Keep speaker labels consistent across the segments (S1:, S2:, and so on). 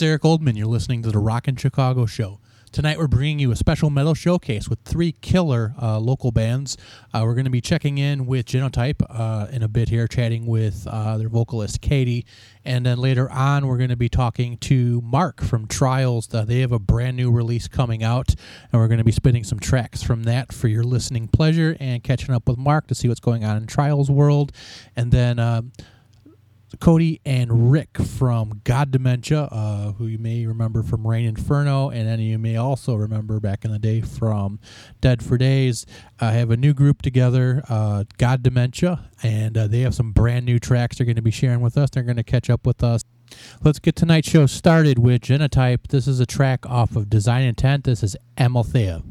S1: It's Eric Oldman. You're listening to the Rock in Chicago Show. Tonight we're bringing you a special metal showcase with three killer uh, local bands. Uh, we're going to be checking in with Genotype uh, in a bit here, chatting with uh, their vocalist Katie, and then later on we're going to be talking to Mark from Trials. Uh, they have a brand new release coming out, and we're going to be spinning some tracks from that for your listening pleasure and catching up with Mark to see what's going on in Trials world, and then. Cody and Rick from God Dementia, uh, who you may remember from Rain Inferno, and then you may also remember back in the day from Dead for Days. I have a new group together, uh, God Dementia, and uh, they have some brand new tracks they're going to be sharing with us. They're going to catch up with us. Let's get tonight's show started with Genotype. This is a track off of Design Intent. This is Amalthea.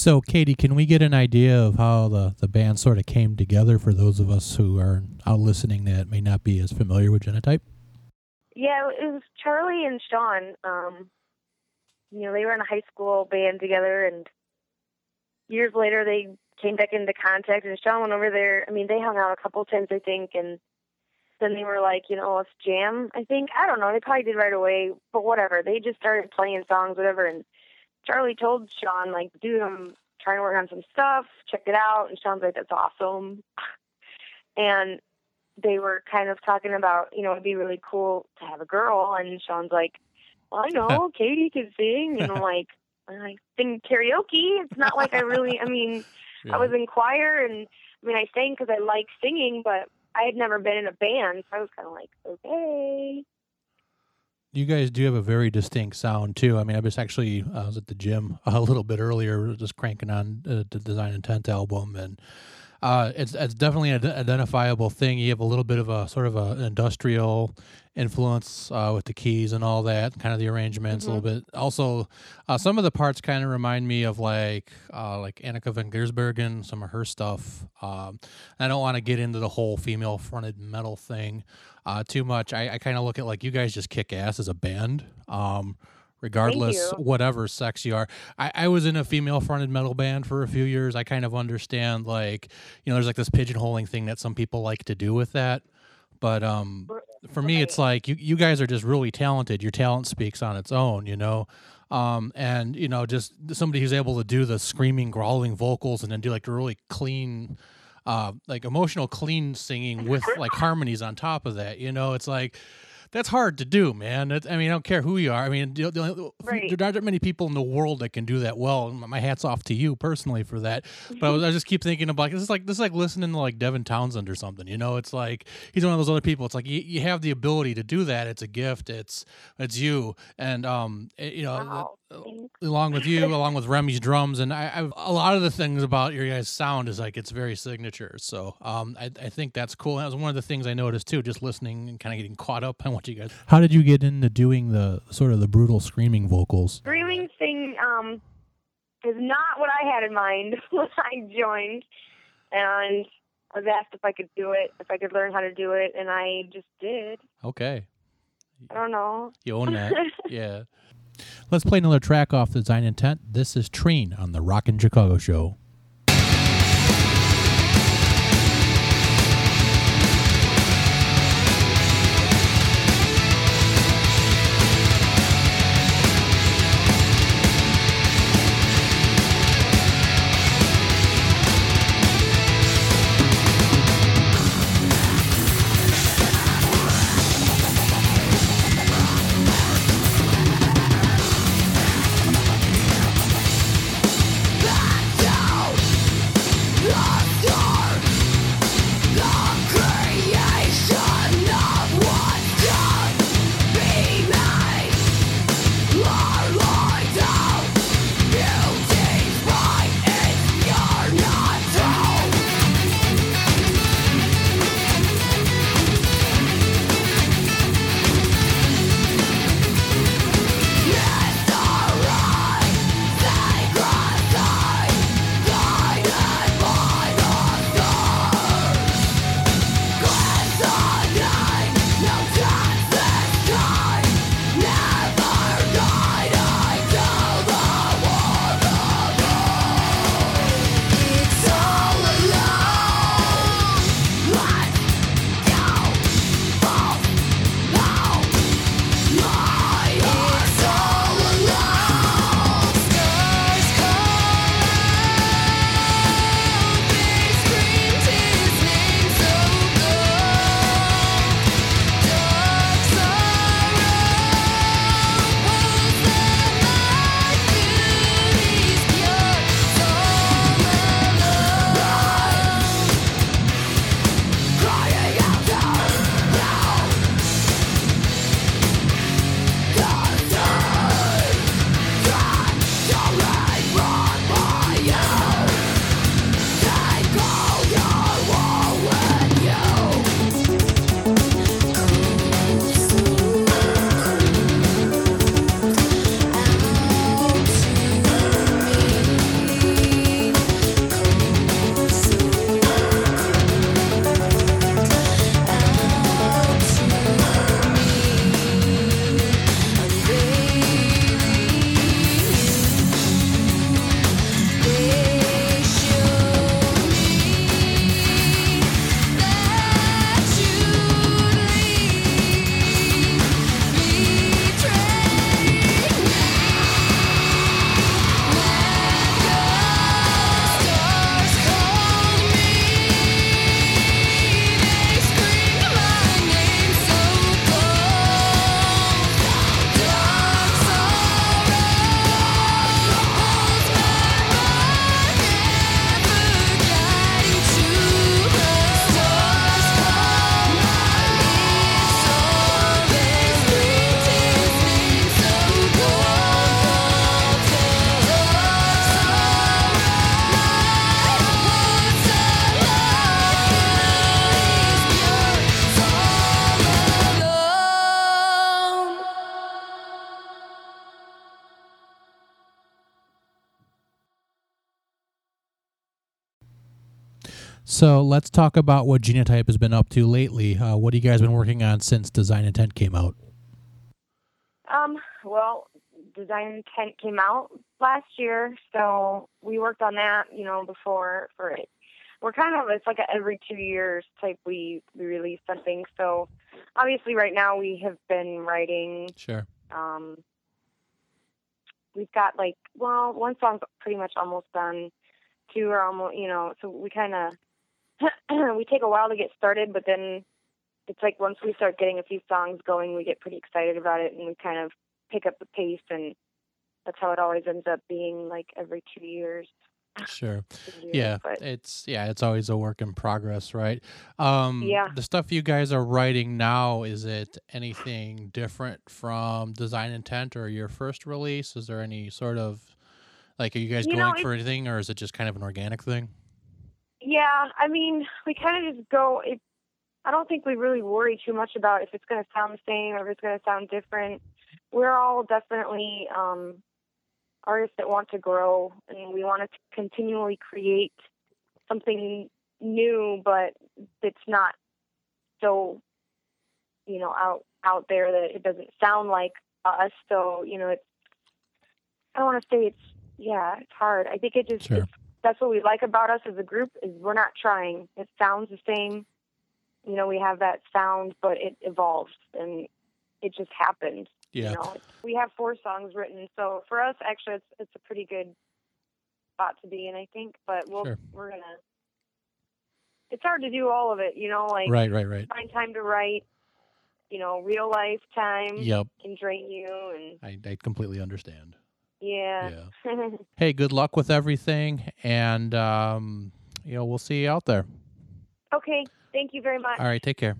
S1: So, Katie, can we get an idea of how the, the band sort of came together for those of us who are out listening that may not be as familiar with Genotype?
S2: Yeah, it was Charlie and Sean. Um, you know, they were in a high school band together, and years later they came back into contact. And Sean went over there. I mean, they hung out a couple times, I think, and then they were like, you know, let's jam. I think I don't know. They probably did right away, but whatever. They just started playing songs, whatever. And Charlie told Sean, like, dude, I'm trying to work on some stuff. Check it out. And Sean's like, that's awesome. and they were kind of talking about, you know, it'd be really cool to have a girl. And Sean's like, well, I know Katie can sing. And I'm like, I sing karaoke. It's not like I really, I mean, yeah. I was in choir and I mean, I sang because I like singing, but I had never been in a band. So I was kind of like, okay.
S1: You guys do have a very distinct sound too. I mean, I was actually I was at the gym a little bit earlier, just cranking on uh, the Design Intent album, and uh, it's it's definitely an identifiable thing. You have a little bit of a sort of a, an industrial influence uh, with the keys and all that, kind of the arrangements mm-hmm. a little bit. Also, uh, some of the parts kind of remind me of like uh, like Anneke van Giersbergen, some of her stuff. Um, I don't want to get into the whole female fronted metal thing uh, too much. I, I kind of look at like you guys just kick ass as a band. Um, regardless whatever sex you are. I, I was in a female fronted metal band for a few years. I kind of understand like you know there's like this pigeonholing thing that some people like to do with that. But um for me it's like you you guys are just really talented. Your talent speaks on its own, you know. Um, and you know, just somebody who's able to do the screaming, growling vocals, and then do like a really clean, uh, like emotional, clean singing with like harmonies on top of that. You know, it's like that's hard to do, man. I mean, I don't care who you are. I mean, right. there aren't many people in the world that can do that well. My hat's off to you personally for that. But I, was, I just keep thinking about like, this is like this is like listening to like Devin Townsend or something. You know, it's like he's one of those other people. It's like you, you have the ability to do that. It's a gift. It's it's you, and um, it, you know. Wow along with you, along with Remy's drums, and I, I've, a lot of the things about your guys' sound is like it's very signature. So um, I, I think that's cool. And that was one of the things I noticed too, just listening and kind of getting caught up on what you guys. How did you get into doing the sort of the brutal screaming vocals?
S2: Screaming thing um, is not what I had in mind when I joined, and I was asked if I could do it, if I could learn how to do it, and I just did.
S1: Okay.
S2: I don't know.
S1: You own that. yeah. Let's play another track off the Design Intent. This is Trine on the Rock in Chicago Show. So let's talk about what Genotype has been up to lately. Uh, what have you guys been working on since Design Intent came out?
S2: Um, well, Design Intent came out last year, so we worked on that, you know, before for it. We're kind of it's like a every two years type we we release something. So obviously, right now we have been writing.
S1: Sure.
S2: Um, we've got like well, one song's pretty much almost done. Two are almost, you know, so we kind of we take a while to get started, but then it's like once we start getting a few songs going, we get pretty excited about it, and we kind of pick up the pace, and that's how it always ends up being like every two years.
S1: Sure. Yeah,
S2: but
S1: it's yeah, it's always a work in progress, right? Um
S2: Yeah.
S1: the stuff you guys are writing now, is it anything different from Design Intent or your first release? Is there any sort of like are you guys
S2: You know,
S1: going for anything or is it just kind of an organic thing?
S2: Yeah, I mean, we kind of just go. It, I don't think we really worry too much about if it's going to sound the same or if it's going to sound different. We're all definitely um, artists that want to grow, and we want to continually create something new, but it's not so, you know, out out there that it doesn't sound like us. So, you know, it's. I don't want to say it's. Yeah, it's hard. I think it just.
S1: Sure.
S2: It's, that's what we like about us as a group is we're not trying. It sounds the same. You know, we have that sound, but it evolves and it just happens.
S1: Yeah.
S2: You know, we have four songs written, so for us, actually, it's it's a pretty good spot to be in, I think. But we'll
S1: Sure.
S2: we're gonna. It's hard to do all of it, you know. Like
S1: Right, right, right.
S2: find time to write. You know, real life time
S1: Yep.
S2: can drain you, and
S1: I, I completely understand.
S2: Yeah.
S1: Yeah. Hey, good luck with everything and um you know, we'll see you out there.
S2: okay, thank you very much.
S1: All right, take care.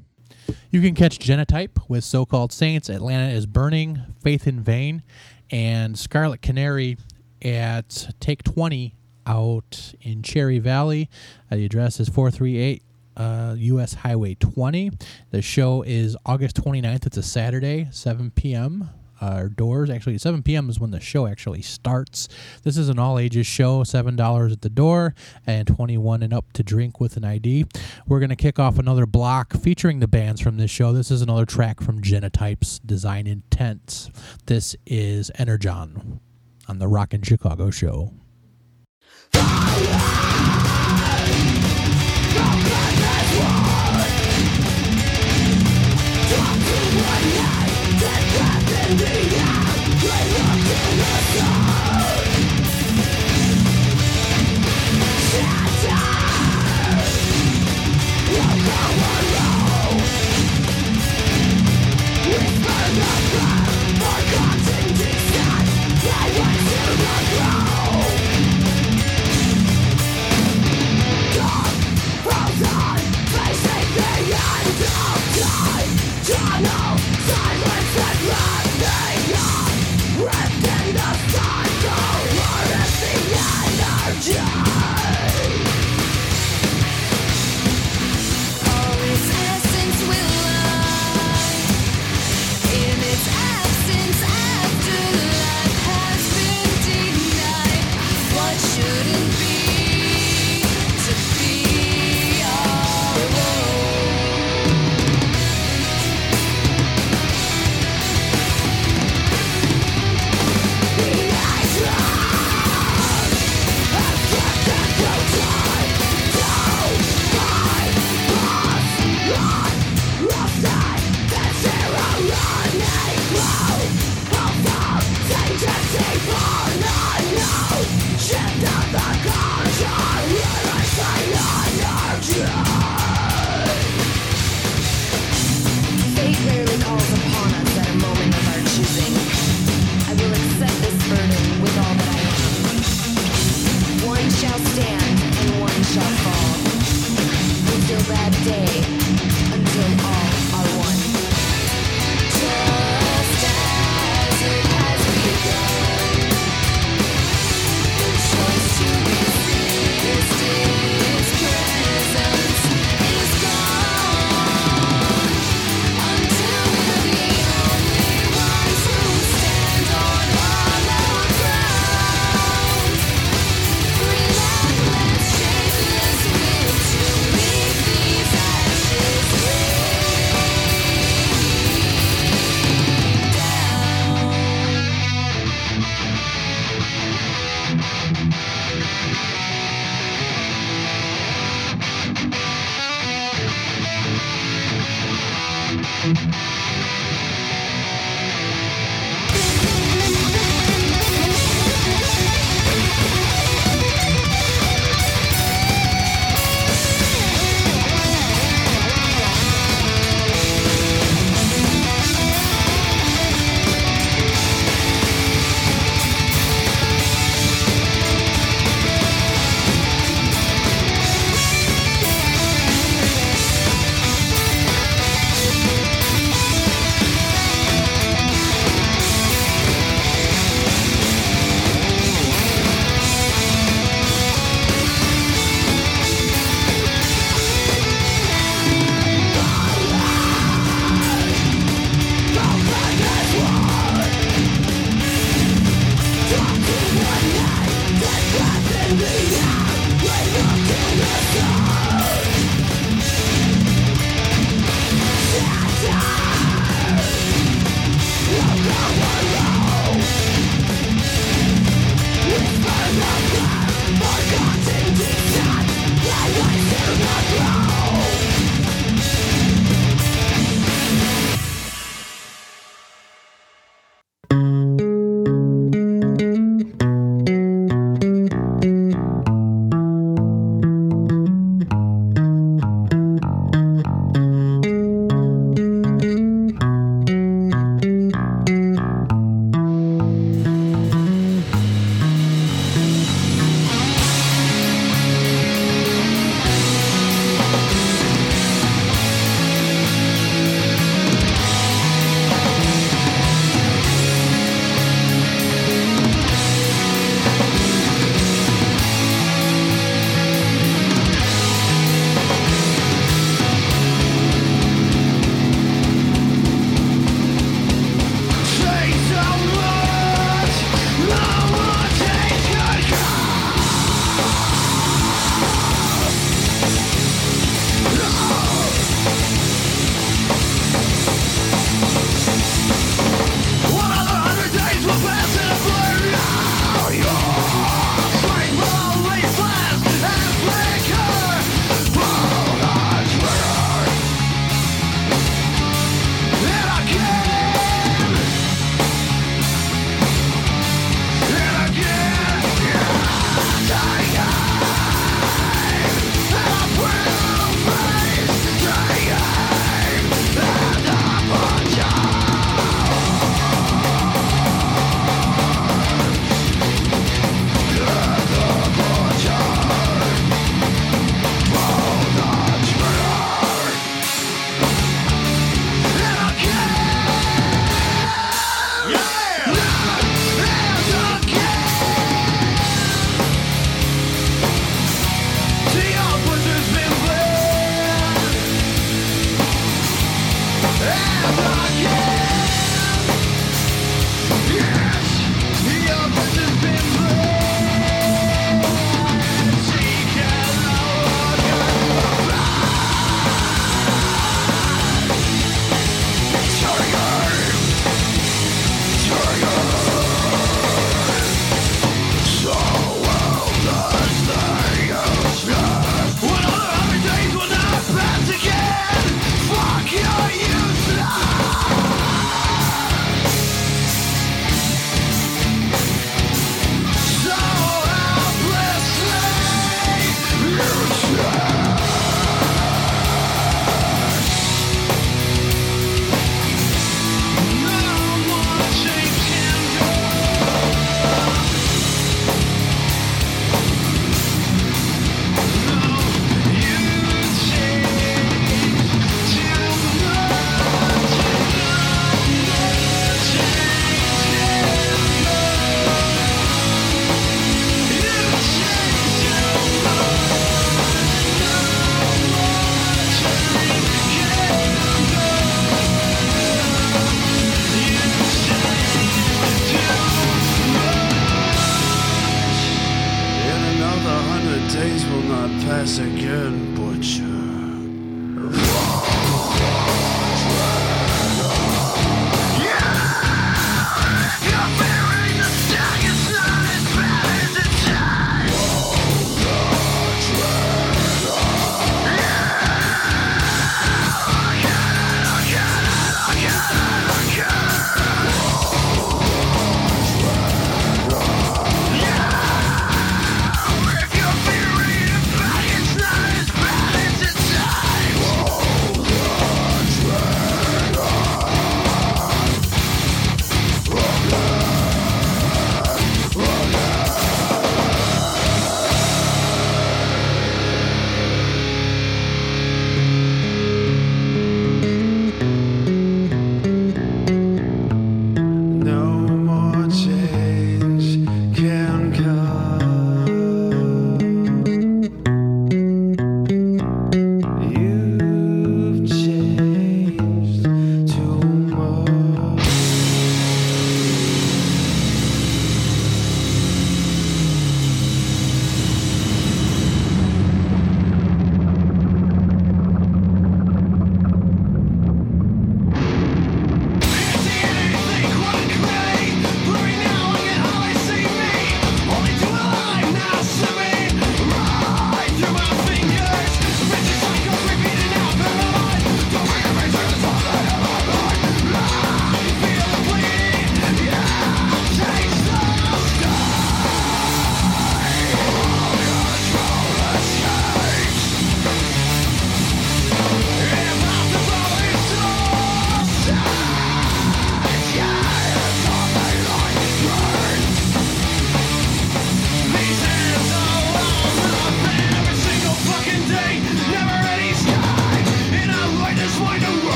S1: You can catch Genotype with So Called Saints, Atlanta is Burning, Faith in Vain, and Scarlet Canary at Take 20 out in Cherry Valley. Uh, the address is 438 uh, U.S. Highway 20. The show is August 29th. It's a Saturday, 7 p.m. Uh, doors actually 7 p.m. is when the show actually starts. This is an all ages show, seven dollars at the door, and 21 and up to drink with an ID. We're gonna kick off another block featuring the bands from this show. This is another track from Genotype's Design Intent. This is Energon on the Rock in Chicago show.
S3: in the end, bring us to the sun. stand and one shall fall. It's
S4: your bad day.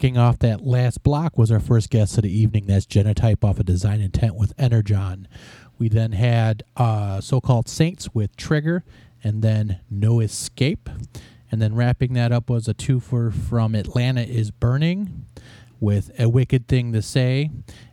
S1: Kicking off that last block was our first guest of the evening. That's Genotype off of Design Intent with Energon. We then had uh, so called Saints with Trigger, and then No Escape. And then wrapping that up was a twofer from Atlanta is Burning with A Wicked Thing to Say.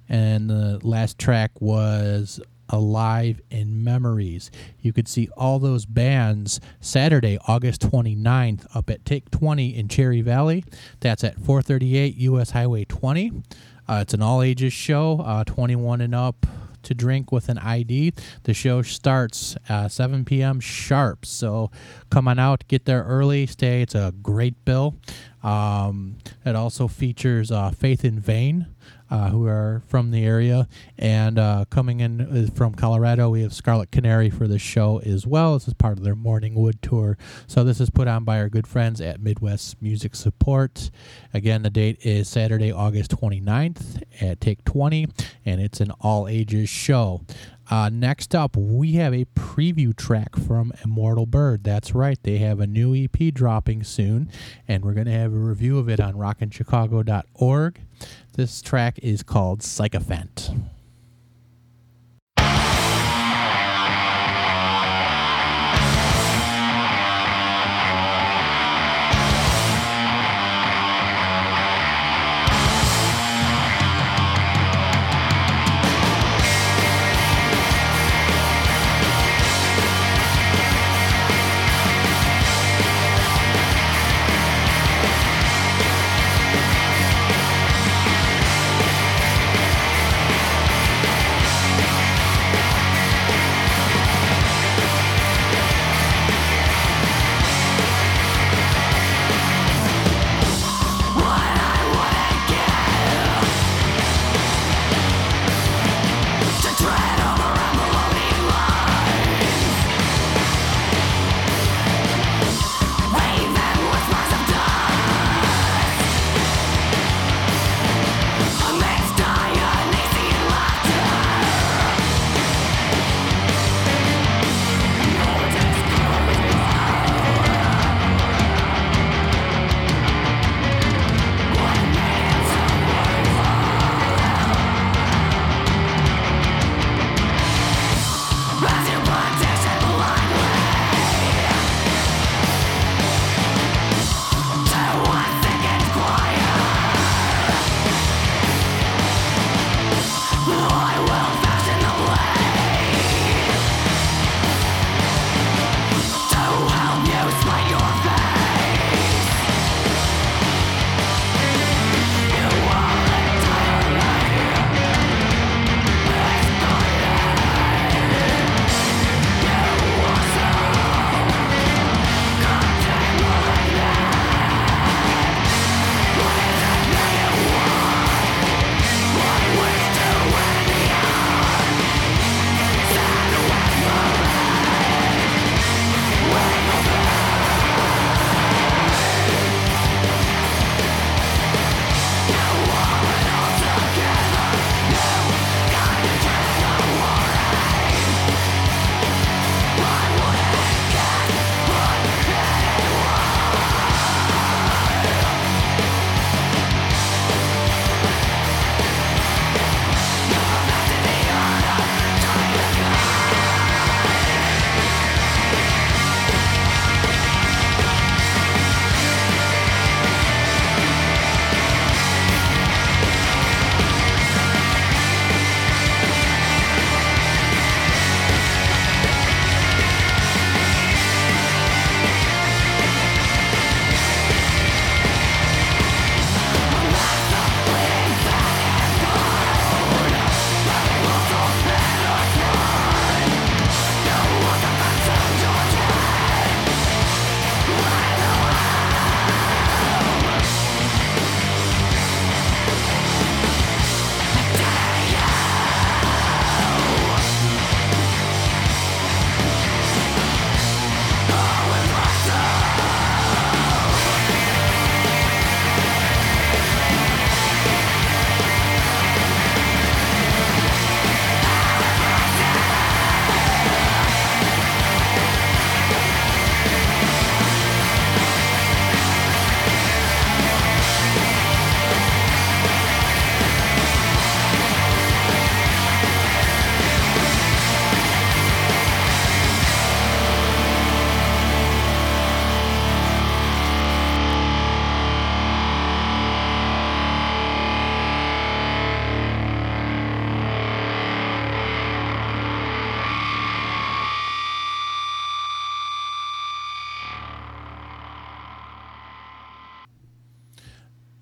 S1: And the last track was Alive in Memories. You could see all those bands Saturday, August 29th, up at Take 20 in Cherry Valley. That's at 438 US Highway 20. Uh, it's an all ages show, uh, 21 and up to drink with an ID. The show starts uh, 7 p.m. sharp. So come on out, get there early, stay. It's a great bill. Um, it also features uh, Faith in Vain. Uh, who are from the area and uh, coming in uh, from Colorado. We have Scarlet Canary for this show as well. This is part of their Morning Wood tour. So this is put on by our good friends at Midwest Music Support. Again, the date is Saturday, August 29th at Take 20, and it's an all ages show. Uh, next up, we have a preview track from Immortal Bird. That's right, they have a new EP dropping soon, and we're going to have a review of it on rockinchicago.org. This track is called Sycophant.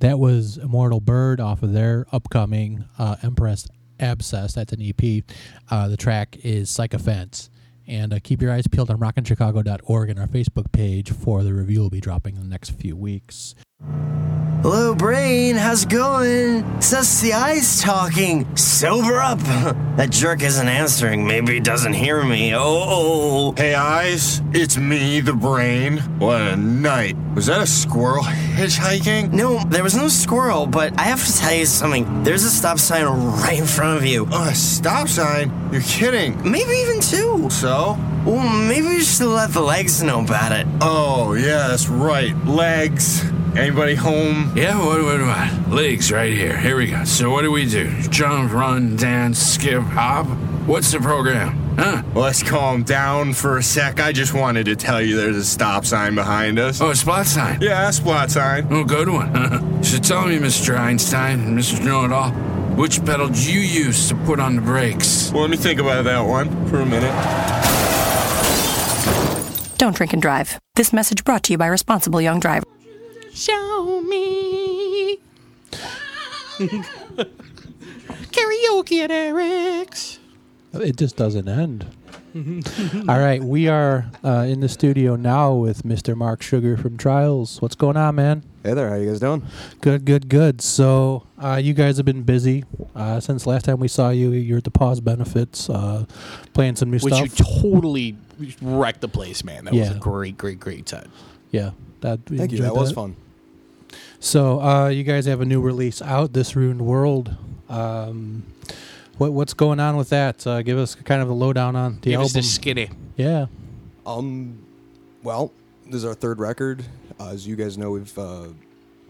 S1: That was Immortal Bird off of their upcoming uh, Empress Abscess. That's an EP. Uh, the track is Sycophants. And uh, keep your eyes peeled on rockinchicago.org and our Facebook page for the review will be dropping in the next few weeks.
S4: Hello, brain. How's it going? Us, the eyes talking. Sober up. that jerk isn't answering. Maybe he doesn't hear me. Oh.
S5: Hey, eyes, it's me, the brain. What a night. Was that a squirrel hitchhiking?
S4: No, there was no squirrel, but I have to tell you something. There's a stop sign right in front of you.
S5: Oh, a stop sign? You're kidding.
S4: Maybe even two.
S5: So?
S4: Well, maybe we should let the legs know about it.
S5: Oh, yeah, that's right. Legs. Anybody home?
S6: Yeah, what, what, what? Legs right here. Here we go. So what do we do? Jump, run, dance, skip, hop? What's the program? Huh?
S5: Let's calm down for a sec. I just wanted to tell you there's a stop sign behind us.
S6: Oh, a spot sign.
S5: Yeah, a spot sign.
S6: Oh, good one. so tell me, Mr. Einstein, Mr. Know-It-All, which pedal do you use to put on the brakes?
S5: Well, let me think about that one for a minute.
S7: Don't drink and drive. This message brought to you by Responsible Young Driver.
S1: Show me. Karaoke at Eric's. It just doesn't end. All right, we are uh, in the studio now with Mr. Mark Sugar from Trials. What's going on, man?
S8: Hey there, how you guys doing?
S1: Good, good, good. So, uh, you guys have been busy uh, since last time we saw you. You're at the Pause Benefits, uh, playing some new stuff.
S9: Which you
S1: stuff.
S9: totally wrecked the place, man. That was a great, great, great time.
S1: yeah, that.
S8: Thank you.
S1: enjoyed
S8: That was fun.
S1: So, uh, you guys have a new release out, This Ruined World. Um, what what's going on with that? Uh, give us kind of a lowdown on the
S9: Give us the skinny.
S1: yeah.
S8: Um, well, this is our third record. Uh, as you guys know, we've uh,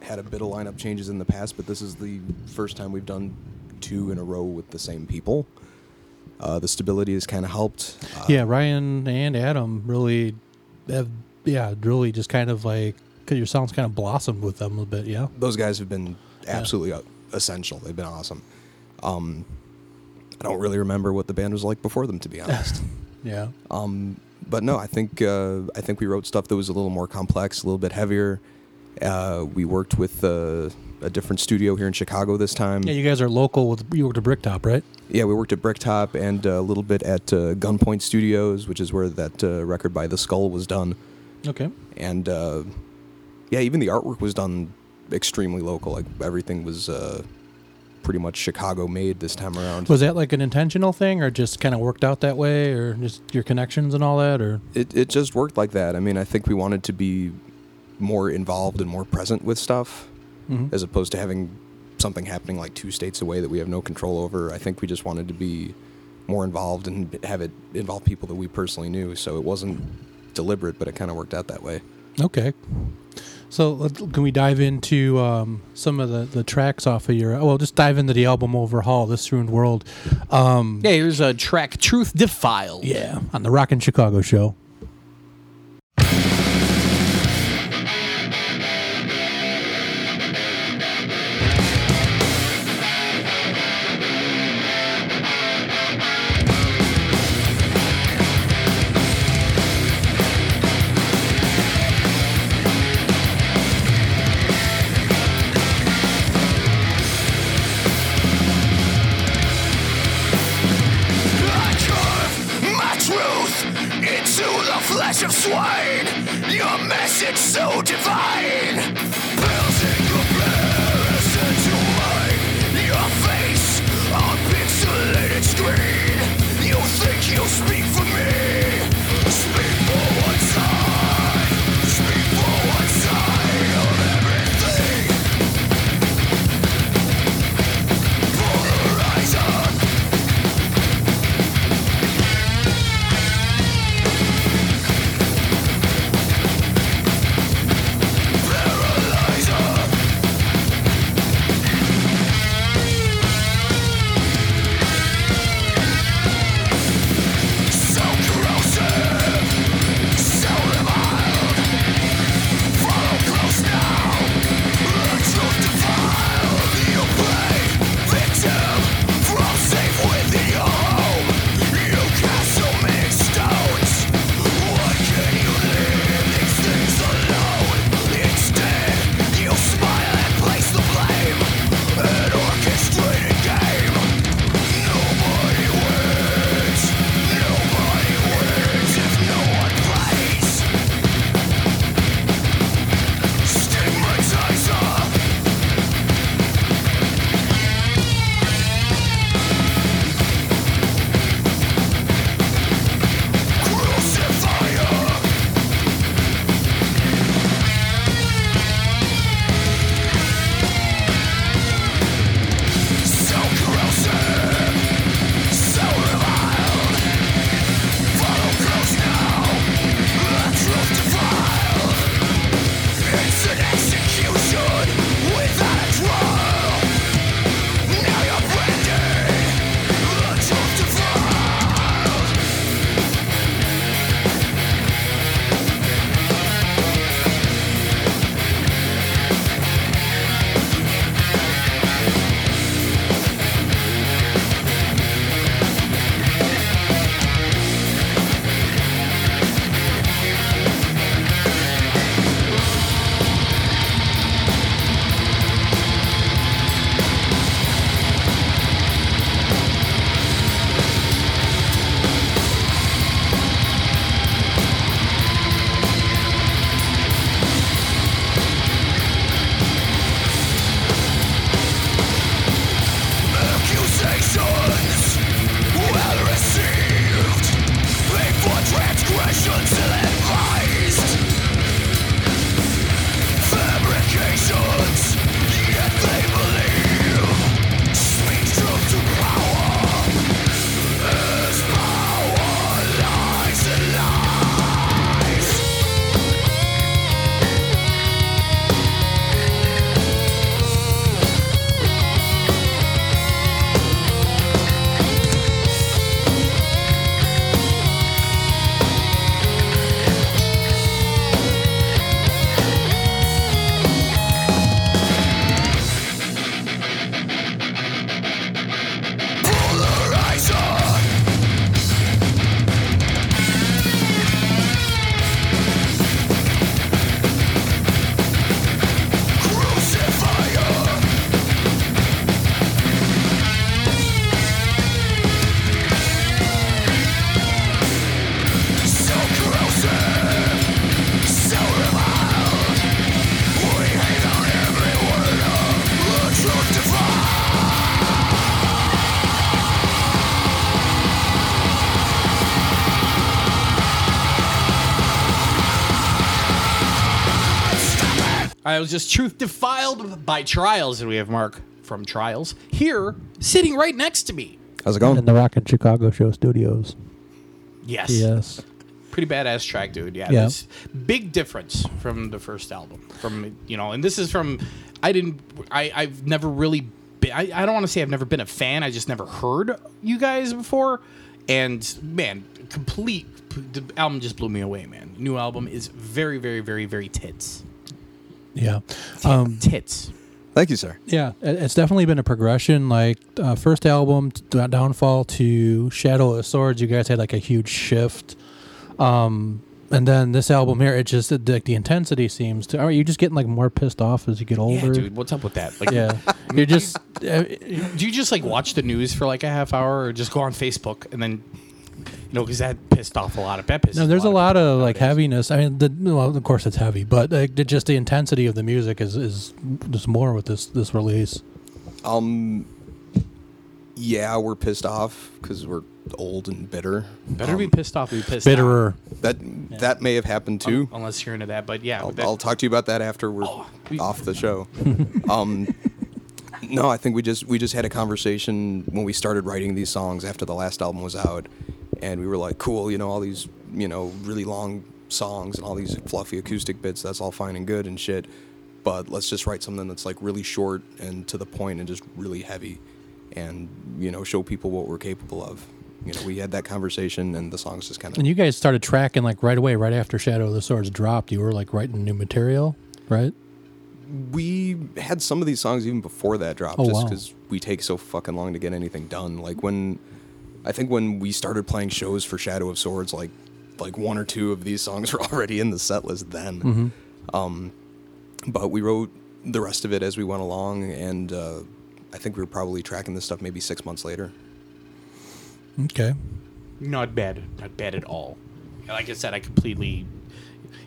S8: had a bit of lineup changes in the past, but this is the first time we've done two in a row with the same people. Uh, the stability has kind of helped. Uh,
S1: Yeah, Ryan and Adam really have, yeah, really just kind of like, because your sounds kind of blossomed with them a bit, yeah?
S8: those guys have been absolutely uh essential. They've been awesome. Um, I don't really remember what the band was like before them, to be honest.
S1: Yeah.
S8: Um, but no, I think uh, I think we wrote stuff that was a little more complex, a little bit heavier. Uh, we worked with uh, a different studio here in Chicago this time.
S1: Yeah, you guys are local with, you worked at Bricktop, right?
S8: Yeah, we worked at Bricktop and uh, a little bit at uh, Gunpoint Studios, which is where that uh, record by The Skull was done.
S1: Okay.
S8: And uh, yeah, even the artwork was done extremely local. Like everything was uh, pretty much Chicago made this time around.
S1: Was that like an intentional thing or just kind of worked out that way or just your connections and all that or?
S8: it, it just worked like that. I mean, I think we wanted to be more involved and more present with stuff
S1: Mhm.
S8: as opposed to having something happening like two states away that we have no control over. I think we just wanted to be more involved and have it involve people that we personally knew. So it wasn't deliberate, but it kind of worked out that way.
S1: Okay. So can we dive into um, some of the, the tracks off of your? Well, just dive into the album overhaul, "This Ruined World." Um,
S9: Yeah, here's a track, Truth Defiled.
S1: yeah, on the Rockin' Chicago show.
S10: I
S9: was just truth defiled by trials, and we have Mark from Trials here, sitting right next to me.
S8: How's it going?
S1: In the Rock in Chicago Show studios.
S9: Yes.
S1: Yes.
S9: Pretty badass track, dude. Yeah.
S1: Yeah.
S9: Big difference from the first album. From you know, and this is from I didn't I I've never really been I, I don't want to say I've never been a fan. I just never heard you guys before. And man, complete the album just blew me away, man. New album is very, very, very, very tits.
S1: Yeah. Um,
S9: tits.
S8: Thank you, sir.
S1: Yeah, it's definitely been a progression. Like uh, first album, Downfall to Shadow of Swords, you guys had like a huge shift. Um, and then this album here, it just like the intensity seems to. Are you just getting like more pissed off as you get older?
S9: Yeah, dude, what's up with that? Like,
S1: Yeah, you're just. Uh,
S9: do you just like watch the news for like a half hour, or just go on Facebook and then, you know, because that pissed off a lot of that
S1: no, there's a lot of like heaviness. I mean, the, well, of course it's heavy, but like, the- just the intensity of the music is is just more with this this release.
S8: Um, yeah, we're pissed off because we're old and bitter.
S9: Better
S8: Um,
S9: be pissed off than be pissed
S1: Bitterer.
S8: That that may have happened too.
S9: Un- unless you're into that, but yeah,
S8: I'll,
S9: that-
S8: I'll talk to you about that after we're
S9: we-
S8: off the show. um, no, I think we just we just had a conversation when we started writing these songs after the last album was out, and we were like, cool, you know, all these you know really long songs and all these fluffy acoustic bits. That's all fine and good and shit, but let's just write something that's like really short and to the point and just really heavy, and you know show people what we're capable of. You know, we had that conversation, and the songs just kind of
S1: And you guys started tracking like right away, right after Shadow of the Swords dropped. You were like writing new material, right?
S8: we had some of these songs even before that drop,
S1: Oh,
S8: just
S1: wow.
S8: because we take so fucking long to get anything done. Like when, I think when we started playing shows for Shadow of Swords, like like one or two of these songs were already in the set list then.
S1: Mhm.
S8: Um, but we wrote the rest of it as we went along, and uh, I think we were probably tracking this stuff maybe six months later.
S1: Okay.
S9: not bad, not bad at all. Like I said, I completely.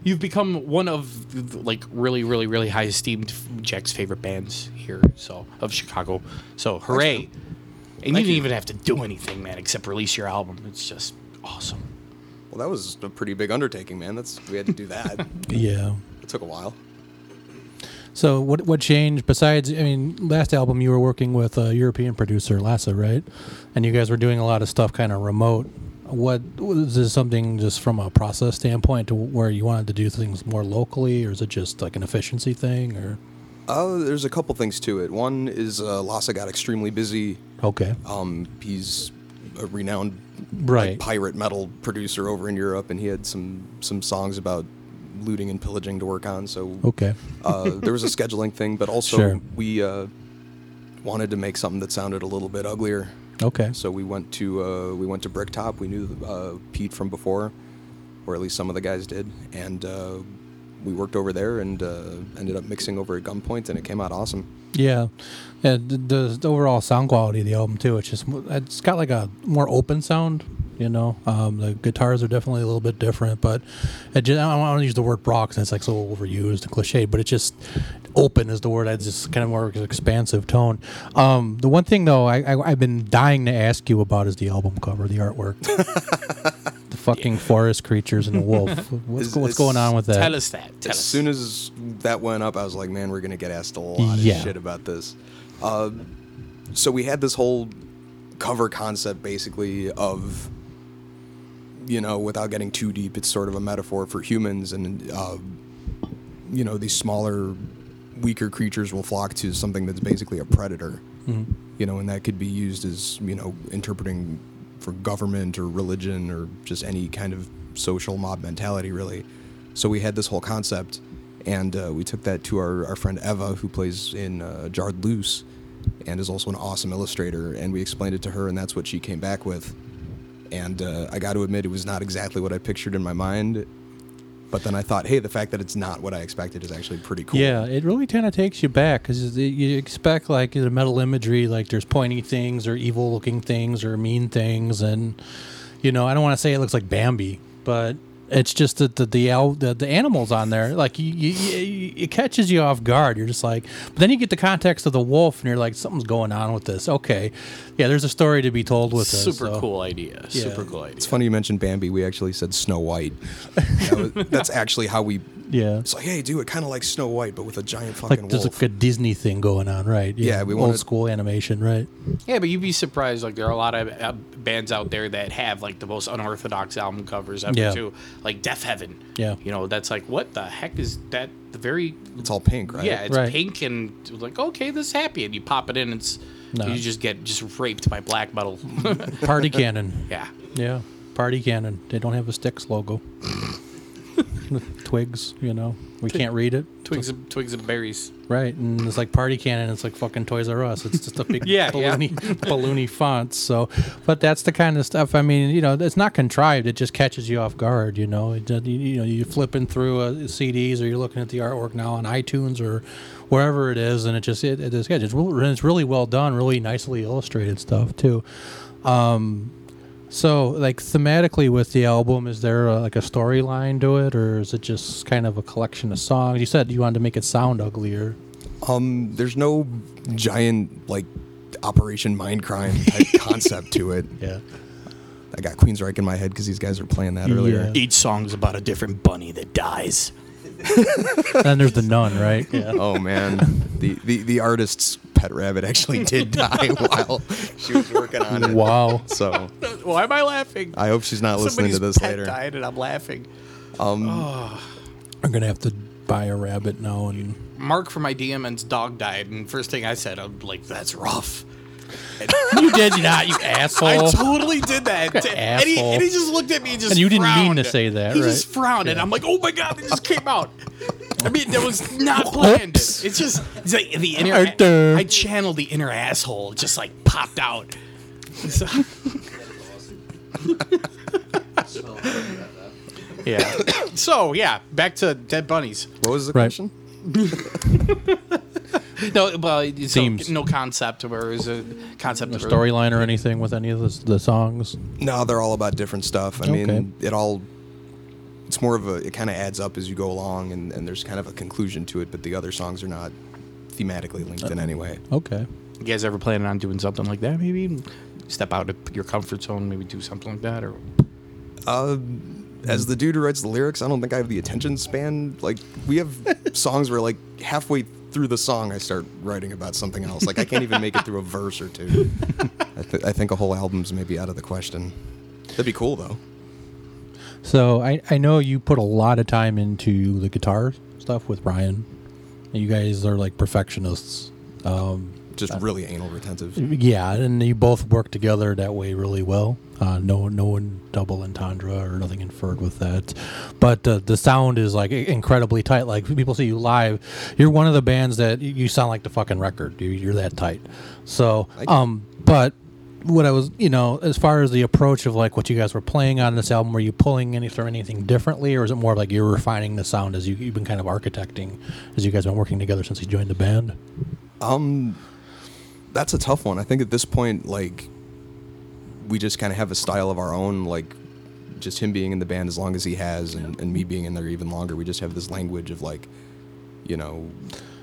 S9: You've become one of the, like really, really, really high esteemed Jack's favorite bands here, so of Chicago. So hooray! And you didn't even have to do anything, man, except release your album. It's just awesome.
S8: Well, that was a pretty big undertaking, man. That's we had to do that.
S1: Yeah.
S8: it took a while.
S1: So what what changed besides? I mean, last album you were working with a European producer, Lasse, right? And you guys were doing a lot of stuff kind of remote. What was this something just from a process standpoint to where you wanted to do things more locally, or is it just like an efficiency thing, or?
S8: Uh, there's a couple things to it. One is uh, Lasse got extremely busy.
S1: Okay.
S8: Um, he's a renowned like, pirate metal producer over in Europe, and he had some some songs about looting and pillaging to work on. So
S1: Okay.
S8: uh, there was a scheduling thing, but also
S1: Sure.
S8: we uh, wanted to make something that sounded a little bit uglier.
S1: Okay.
S8: So we went to uh, we went to Bricktop. We knew uh, Pete from before, or at least some of the guys did, and uh, we worked over there and uh, ended up mixing over at Gunpoint, and it came out awesome.
S1: Yeah, yeah. The, the overall sound quality of the album too. It's just it's got like a more open sound. You know, um, the guitars are definitely a little bit different, but it just, I don't want to use the word raw because it's like so overused and cliche, But it's just open is the word. It's just kind of more expansive tone. Um, the one thing though, I, I I've been dying to ask you about is the album cover, the artwork. the fucking forest creatures and the wolf. What's,
S8: Is-
S1: what's
S8: is-
S1: going on with that?
S9: Tell us that. Tell
S8: as
S9: us.
S8: soon as that went up, I was like, man, we're gonna get asked a lot
S1: Yeah.
S8: of shit about this. Uh, so we had this whole cover concept basically of, you know, without getting too deep, it's sort of a metaphor for humans and, uh, you know, these smaller, weaker creatures will flock to something that's basically a predator.
S1: Mhm.
S8: You know, and that could be used as, you know, interpreting for government or religion or just any kind of social mob mentality, really. So we had this whole concept, and uh, we took that to our, our friend Eva, who plays in uh, Jarred Loose and is also an awesome illustrator, and we explained it to her, and that's what she came back with. And uh, I got to admit, it was not exactly what I pictured in my mind. But then I thought, hey, the fact that it's not what I expected is actually pretty cool.
S1: Yeah, it really kind of takes you back because you expect like the metal imagery, like there's pointy things or evil looking things or mean things, and you know I don't want to say it looks like Bambi, but it's just that the the, al- the the animals on there, like you, you, you, it catches you off guard. You're just like, but then you get the context of the wolf, and you're like, something's going on with this. Okay, yeah, there's a story to be told with this.
S9: Super
S1: so-
S9: cool idea.
S1: Yeah.
S9: Super cool idea.
S8: It's funny you mentioned Bambi. We actually said Snow White. That was- that's actually how we
S1: Yeah.
S8: It's like, hey, do it kind of like Snow White, but with a giant fucking
S1: Like there's
S8: wolf.
S1: like a Disney thing going on, right?
S8: Yeah, we want
S1: old
S8: wanted-
S1: school animation, right?
S9: Yeah, but you'd be surprised. Like there are a lot of uh, bands out there that have like the most unorthodox album covers ever
S1: Yeah.
S9: too. Like Deafheaven.
S1: Yeah.
S9: You know, that's like what the heck is that? The very
S8: it's all pink, right?
S9: yeah, it's
S1: Right.
S9: pink and like okay, this is happy, and you pop it in, it's
S1: No.
S9: you just get just raped by black metal.
S1: Party Cannon.
S9: yeah.
S1: Yeah. Party Cannon. They don't have a Sticks logo. Twigs, you know. We can't read it.
S9: Twigs and twigs and berries.
S1: Right, and it's like Party Cannon. It's like fucking Toys R Us. It's just a big
S9: Yeah, yeah.
S1: balloony, balloony font. So, but that's the kind of stuff. I mean, you know, it's not contrived. It just catches you off guard. You know, it, you, you know, you're flipping through uh, CDs or you're looking at the artwork now on iTunes or wherever it is, and it just it, it is yeah, it's, it's really well done, really nicely illustrated stuff too. Um, so, like thematically with the album, is there uh like a storyline to it, or is it just kind of a collection of songs? You said you wanted to make it sound uglier.
S8: Um, there's no giant like Operation Mindcrime type concept to it.
S1: Yeah.
S8: I got Queensryche in my head because these guys were playing that earlier.
S1: Yeah.
S9: Each song's about a different bunny that dies.
S1: And then there's the nun, right? Yeah.
S8: Oh man, the, the the artist's pet rabbit actually did die while she was working on it.
S1: Wow.
S8: So
S9: Why am I laughing?
S8: I hope she's not listening to
S9: Somebody's
S8: this
S9: pet
S8: later.
S9: died and I'm laughing.
S8: Um,
S1: I'm gonna have to buy a rabbit now and
S9: Mark from my DMN's dog died, and first thing I said, I'm like, "That's rough."
S1: You did not, you asshole.
S9: I totally did that.
S1: Fucking
S9: and, he, and he just looked at me and just
S1: And you didn't mean to say that,
S9: He
S1: right?
S9: just frowned, and I'm like, "Oh my god, it just came out." I mean, that was not planned.
S1: Oops.
S9: It's just it's like the inner.
S1: Right there.
S9: I channeled the inner asshole, just like popped out. So- yeah. so yeah, back to dead bunnies.
S8: what was the
S1: Right.
S8: question?
S9: No, well, so
S1: Themes.
S9: no concept, or is a concept
S1: a
S9: of
S1: storyline or anything with any of the, the songs.
S8: No, they're all about different stuff. I
S1: Okay.
S8: mean, it all. It's more of a. It kind of adds up as you go along, and, and there's kind of a conclusion to it. But the other songs are not thematically linked in any way.
S1: Okay.
S9: You guys ever planning on doing something like that? Maybe step out of your comfort zone. Maybe do something like that, or
S8: Uh, as the dude who writes the lyrics, I don't think I have the attention span. Like we have songs where like halfway through the song, I start writing about something else. Like I can't even make it through a verse or two. I, th- I think a whole album's maybe out of the question. That'd be cool though.
S1: So I, I know you put a lot of time into the guitar stuff with Ryan. You guys are like perfectionists. Um,
S8: Just really anal retentive.
S1: yeah, and you both work together that way really well. Uh, no, no one double entendre or nothing inferred with that. But uh, the sound is like incredibly tight. Like people see you live, you're one of the bands that you sound like the fucking record. You- You're that tight. So, um, but what I was, you know, as far as the approach of like what you guys were playing on this album, were you pulling any anything anything differently, or is it more like you're refining the sound as you, you've been kind of architecting as you guys been working together since you joined the band?
S8: Um, that's a tough one. I think at this point, like, we just kind of have a style of our own. Like, just him being in the band as long as he has, and, and me being in there even longer. We just have this language of like, you know,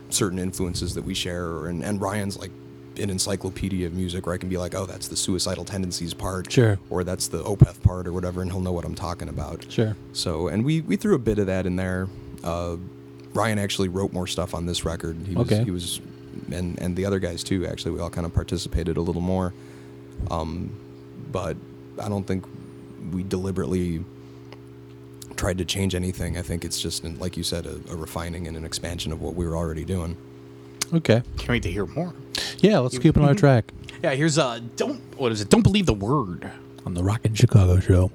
S8: certain influences that we share. And and Ryan's like an encyclopedia of music, where I can be like, oh, that's the suicidal tendencies part,
S1: Sure.
S8: or that's the Opeth part, or whatever, and he'll know what I'm talking about.
S1: Sure.
S8: So, and we we threw a bit of that in there. Uh, Ryan actually wrote more stuff on this record. He was,
S1: Okay.
S8: He was, and and the other guys too. Actually, we all kind of participated a little more. Um, but I don't think we deliberately tried to change anything. I think it's just, like you said, a, a refining and an expansion of what we were already doing.
S1: Okay.
S9: can't wait to hear more.
S1: Yeah, let's keep it on our track
S9: Yeah, here's uh, don't what is it? Don't believe the word.
S1: on the Rockin' Chicago show.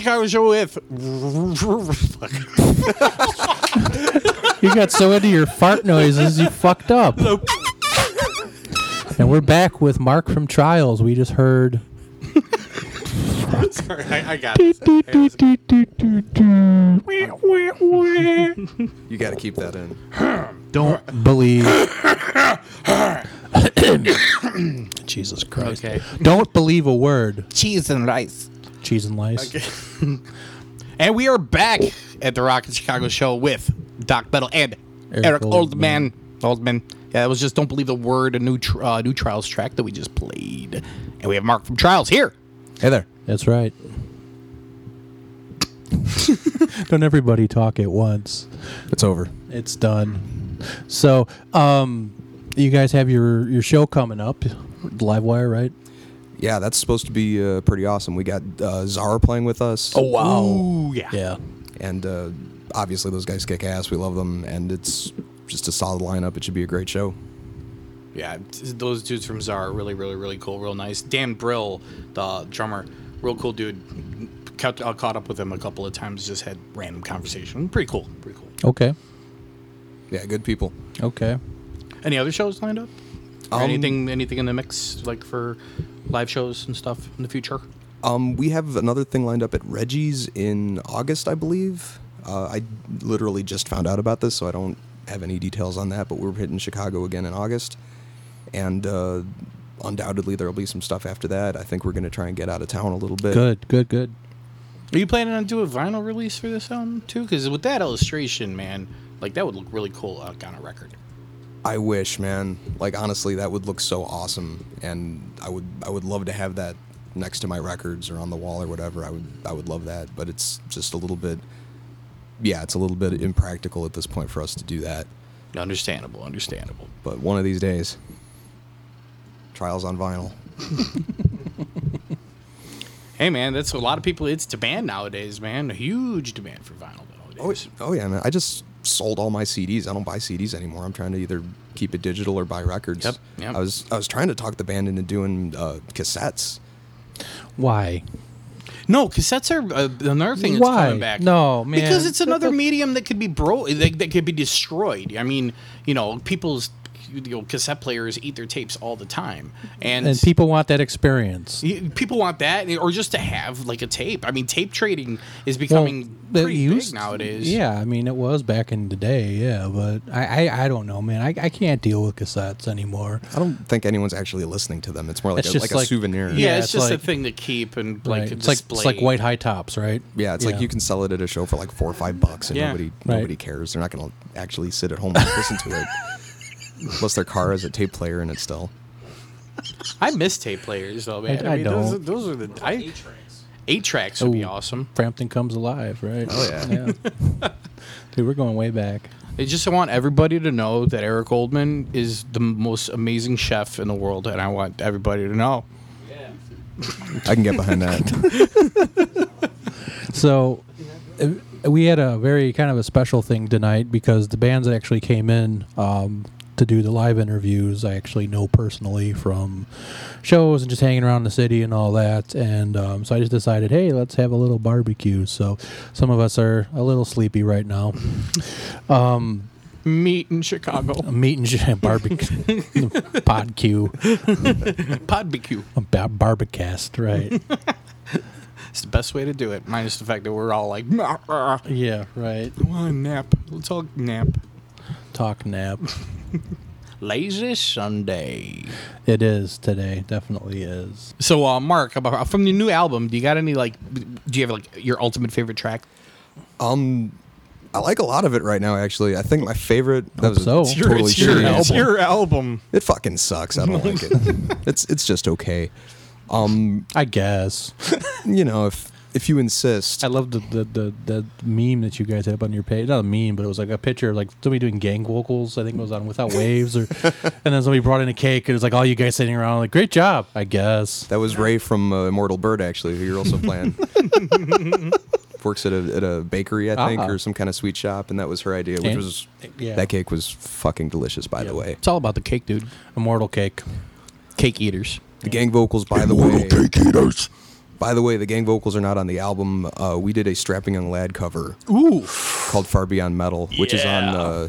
S9: Chicago Show with.
S1: You got so into your fart noises, you fucked up. And we're back with Mark from Trials. We just heard.
S9: Sorry, I, I got this.
S8: You got to keep that in.
S1: Don't believe. Jesus Christ.
S9: Okay.
S1: Don't believe a word.
S9: Cheese and rice.
S1: Cheese and lice.
S9: And we are back at the Rock in Chicago Show with Doc Metal and
S1: Eric
S9: Eric,
S1: Oldman.
S9: Oldman. Oldman. Yeah, it was just Don't Believe the Word, a new tr- uh, new Trials track that we just played. And we have Mark from Trials here.
S8: Hey there.
S1: That's right. Don't everybody talk at once.
S8: It's over.
S1: It's done. So, um, you guys have your your show coming up, Livewire, right?
S8: Yeah, that's supposed to be uh, pretty awesome. We got uh, Czar playing with us.
S1: Oh wow!
S9: Ooh, yeah.
S1: Yeah.
S8: And uh, obviously, those guys kick ass. We love them. And it's just a solid lineup. It should be a great show.
S9: Yeah, those dudes from Czar are really, really, really cool, real nice. Dan Brill, the drummer, real cool dude. Caught, uh, caught up with him a couple of times, just had random conversation. Pretty cool, pretty cool.
S1: Okay.
S8: Yeah, good people.
S1: Okay.
S9: Any other shows lined up? Or
S8: Um,
S9: anything, anything in the mix, like for live shows and stuff in the future?
S8: Um, we have another thing lined up at Reggie's in August, I believe. Uh, I literally just found out about this, so I don't have any details on that. But we're hitting Chicago again in August, and uh, undoubtedly there will be some stuff after that. I think we're going to try and get out of town a little bit.
S1: Good, good, good.
S9: Are you planning on doing a vinyl release for this album too? Because with that illustration, man, like that would look really cool like, on a record.
S8: I wish, man. Like honestly, that would look so awesome, and I would I would love to have that next to my records or on the wall or whatever. I would I would love that, but it's just a little bit. Yeah, it's a little bit impractical at this point for us to do that.
S9: Understandable, understandable.
S8: But one of these days, trials on vinyl.
S9: Hey, man, that's a lot of people. It's demand nowadays, man. A huge demand for vinyl nowadays.
S8: Oh, oh yeah, man. I just sold all my CDs. I don't buy CDs anymore. I'm trying to either keep it digital or buy records.
S9: Yep, yep.
S8: I was I was trying to talk the band into doing uh, cassettes.
S1: Why?
S9: No, cassettes are uh, another thing that's
S1: Why?
S9: coming back.
S1: No, man.
S9: because it's another medium that could be bro that, that could be destroyed. I mean, you know, people's you know, cassette players eat their tapes all the time, and,
S1: And people want that experience.
S9: people want that, or just to have like a tape. I mean, tape trading is becoming
S1: that
S9: pretty
S1: used-
S9: big nowadays.
S1: Yeah, I mean it was back in the day, yeah, but I I, I don't know, man. I, I can't deal with cassettes anymore.
S8: I don't think anyone's actually listening to them. It's more like
S1: It's
S8: a,
S1: just
S8: like a souvenir.
S9: Yeah,
S1: Yeah,
S9: it's,
S1: it's
S9: just
S1: like-
S9: a thing to keep and like
S1: Right.
S9: a
S1: It's like it's like white high tops, right?
S8: Yeah, it's like you can sell it at a show for like four or five bucks, and
S9: Yeah.
S8: nobody
S1: Right.
S8: nobody cares. They're not going to actually sit at home and listen to it, unless their car has a tape player in it still.
S9: I miss tape players though, man.
S1: I
S9: mean, Those, are-
S1: don't.
S9: those are the I, eight tracks would be awesome.
S1: Frampton comes alive, right?
S8: Oh, yeah.
S1: Dude, we're going way back.
S9: I just want everybody to know that Eric Oldman is the most amazing chef in the world, and I want everybody to know. Yeah.
S8: I can get behind that.
S1: So uh, we had a very kind of a special thing tonight because the bands that actually came in um, to do the live interviews I actually know personally from shows and just hanging around the city and all that. And um, so I just decided, hey, let's have a little barbecue. So some of us are a little sleepy right now. Um,
S9: Meet in Chicago.
S1: meat and barbecue, pod Q,
S9: Barbecue.
S1: bar- barbicast, right?
S9: It's the best way to do it, minus the fact that we're all like, "Nah, uh,
S1: yeah, right.
S9: I want a nap. Let's all nap.
S1: Talk nap.
S9: Lazy Sunday.
S1: It is today, definitely is.
S9: So, uh, Mark, about, from the new album, do you got any like? Do you have like your ultimate favorite track?
S8: Um, I like a lot of it right now. Actually, I think my favorite. That
S1: Hope
S8: was a
S1: so. It's
S9: your-
S8: totally
S9: it's your album.
S8: answer.
S9: Your album.
S8: It fucking sucks. I don't like it. It's it's just okay. Um,
S1: I guess.
S8: you know, if if you insist.
S1: I love the, the, the, the meme that you guys had up on your page. Not a meme, but it was like a picture of like somebody doing gang vocals. I think it was on Without Waves, or and then somebody brought in a cake and it was like all you guys sitting around like, great job, I guess.
S8: That was Rae from uh, Immortal Bird, actually, who you're also playing. Works at a, at a bakery, I think,
S1: Ah.
S8: or some kind of sweet shop, and that was her idea, which
S1: And-
S8: was
S1: yeah.
S8: that cake was fucking delicious, by the way.
S9: It's all about the cake, dude.
S1: Immortal cake.
S9: Cake eaters.
S8: The gang vocals, by the way, by the way, the gang vocals are not on the album. Uh, we did a Strapping Young Lad cover
S9: Ooh.
S8: called Far Beyond Metal, which is on
S9: Yeah.
S8: uh,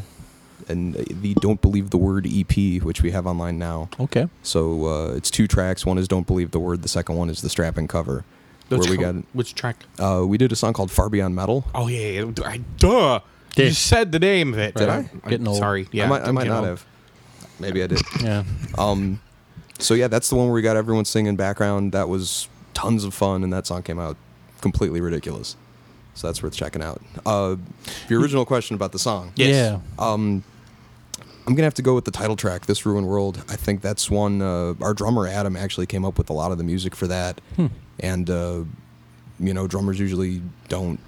S8: and the Don't Believe the Word EP, which we have online now.
S1: Okay.
S8: So uh, it's two tracks. One is Don't Believe the Word. The second one is the Strapping cover, where we got.
S9: which track?
S8: Uh, we did a song called Far Beyond Metal.
S9: Oh yeah, yeah. I, duh.
S1: Did-
S9: You said the name of it.
S8: Did
S9: I'm-
S8: I?
S1: Getting
S9: I'm
S1: old.
S9: Sorry. Yeah.
S8: I might, I
S9: I'm
S8: might
S9: getting
S8: not
S9: old.
S8: have. Maybe I did.
S1: Yeah.
S8: Um, so yeah, that's the one where we got everyone singing background. That was tons of fun, and that song came out completely ridiculous. So that's worth checking out. Uh, your original question about the song.
S9: Yes.
S1: Yeah.
S8: Um, I'm gonna have to go with the title track, "This Ruined World." I think that's one. Uh, our drummer Adam actually came up with a lot of the music for that, and uh, you know, drummers usually don't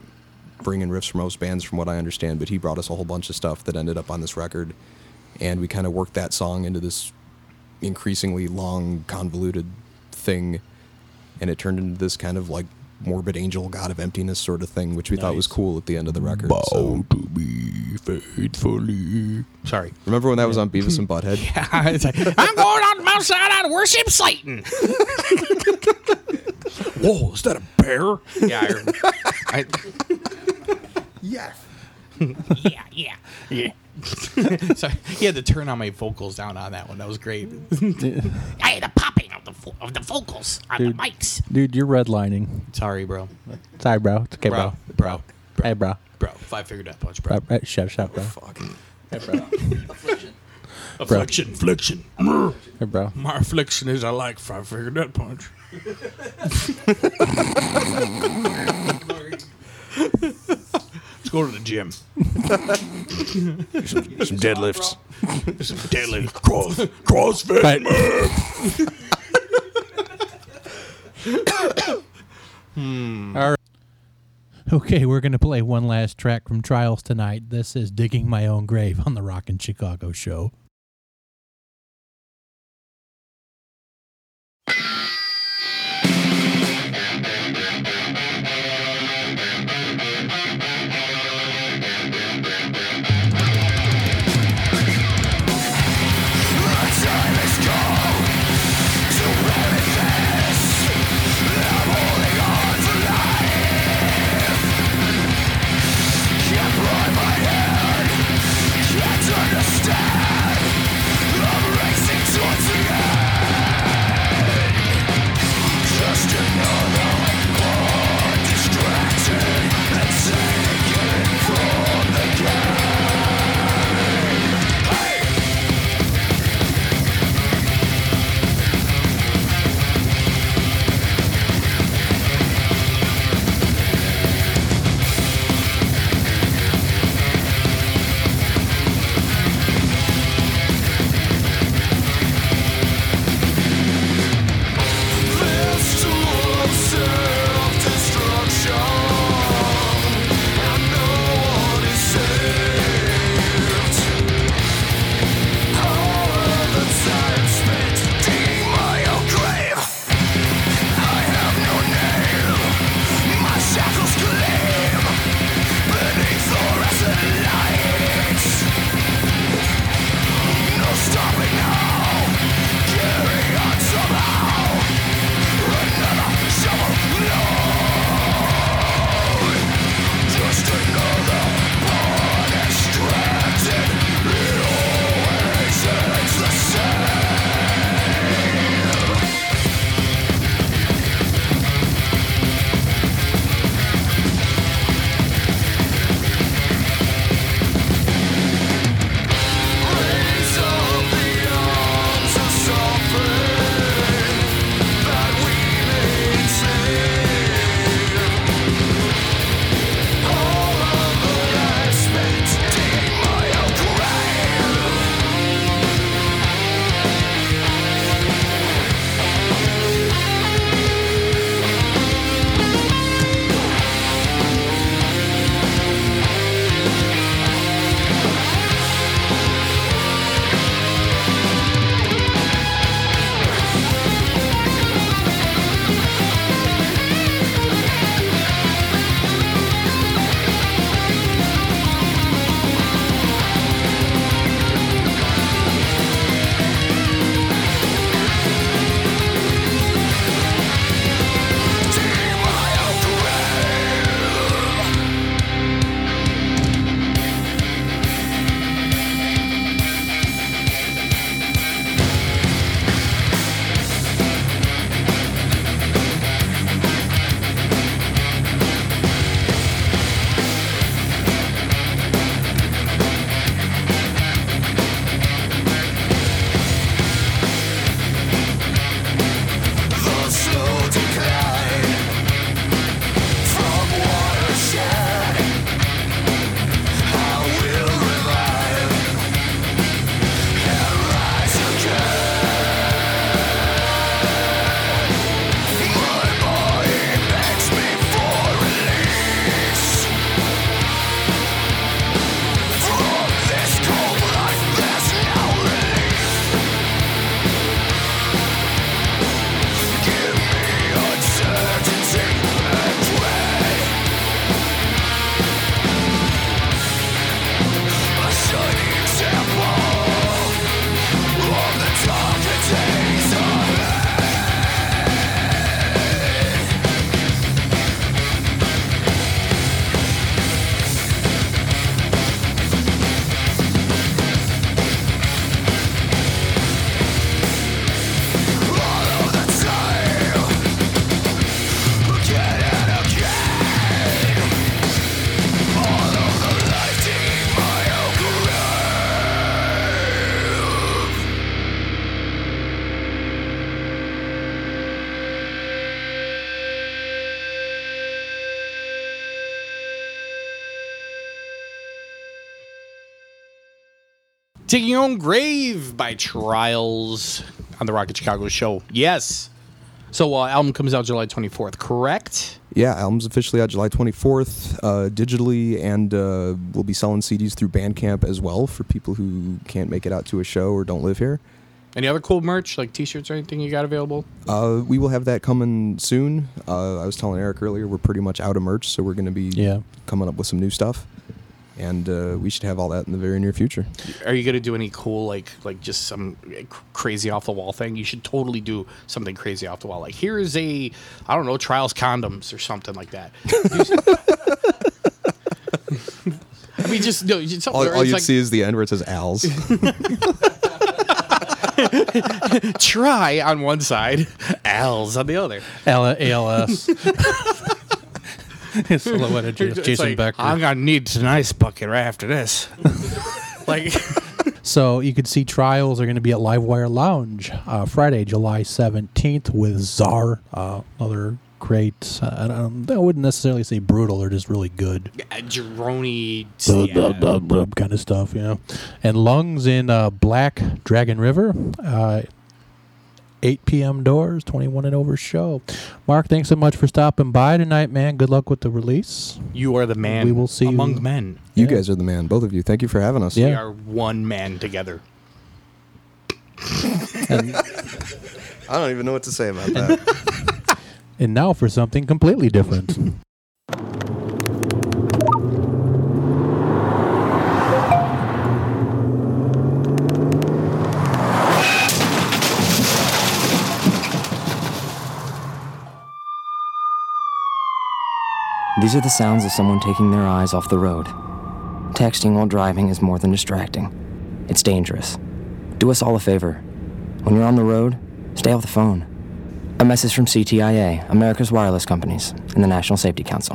S8: bring in riffs from most bands, from what I understand. But he brought us a whole bunch of stuff that ended up on this record, and we kind of worked that song into this increasingly long, convoluted thing, and it turned into this kind of like morbid angel, god of emptiness sort of thing, which we thought was cool at the end of the record. So,
S6: to be faithfully.
S9: Sorry.
S8: remember when that was on Beavis and Butthead?
S9: yeah, It's like, I'm going on the mountainside to worship Satan.
S6: Whoa, is that a bear?
S9: Yeah. I, I,
S8: Yes.
S9: yeah. Yeah. Yeah. so he had to turn on my vocals down on that one. That was great. I had a popping of the
S1: vo- of the vocals on
S4: Dude.
S1: the mics.
S4: Dude, you're redlining.
S1: Sorry, bro.
S4: Sorry, bro. It's okay, bro.
S1: bro, bro,
S4: Hey, bro.
S1: bro. Five finger death punch, bro.
S4: Bro, bro, shut, shut, bro.
S8: Fuck.
S4: Hey, bro.
S9: Affliction, affliction.
S4: Hey, bro.
S9: My affliction is I like five finger death punch. Let's go to the gym.
S11: Some deadlifts.
S9: Some deadly cross, CrossFit.
S4: Right. Hmm. All right. Okay, we're going to play one last track from Trials tonight. This is Digging My Own Grave on the Rock in Chicago show.
S9: Digging Your Own Grave by Trials on the Rock in Chicago show. Yes. So uh, album comes out July 24th, correct?
S8: Yeah, album's officially out July 24th, uh, digitally, and uh, we'll be selling CDs through Bandcamp as well for people who can't make it out to a show or don't live here.
S9: Any other cool merch like t-shirts or anything you got available?
S8: Uh, we will have that coming soon. Uh, I was telling Eric earlier, we're pretty much out of merch, so we're going to be
S1: Yeah.
S8: coming up with some new stuff, and uh, we should have all that in the very near future.
S9: Are you gonna do any cool like like just some crazy off the wall thing? You should totally do something crazy off the wall. Like here is a I don't know Trials condoms or something like that. I mean, just no. Just
S8: All, all you'd
S9: like,
S8: see is the end where it says Al's.
S9: try on one side, Al's on the other.
S1: L- ALS. Silhouette of
S9: It's
S1: Jason
S9: like,
S1: Becker.
S9: I'm gonna need an ice bucket right after this. like
S1: So you can see trials are going to be at Livewire Lounge uh, Friday, July 17th with Czar, uh, another great, uh, I, don't, I wouldn't necessarily say brutal, they're just really good.
S9: Jeroni.
S1: kind of stuff, you know. And Lungs in uh, Black Dragon River, uh, 8 p.m. doors, 21 and over show. Mark, thanks so much for stopping by tonight, man. Good luck with the release.
S9: You are the man.
S1: We will see
S9: among
S1: you.
S9: men.
S8: You
S1: Yeah.
S8: guys are the man, both of you. Thank you for having us.
S1: Yeah.
S9: We are one man together.
S1: And,
S8: I don't even know what to say about that.
S1: and now for something completely different.
S12: These are the sounds of someone taking their eyes off the road. Texting while driving is more than distracting. It's dangerous. Do us all a favor. When you're on the road, stay off the phone. A message from CTIA, America's wireless companies, and the National Safety Council.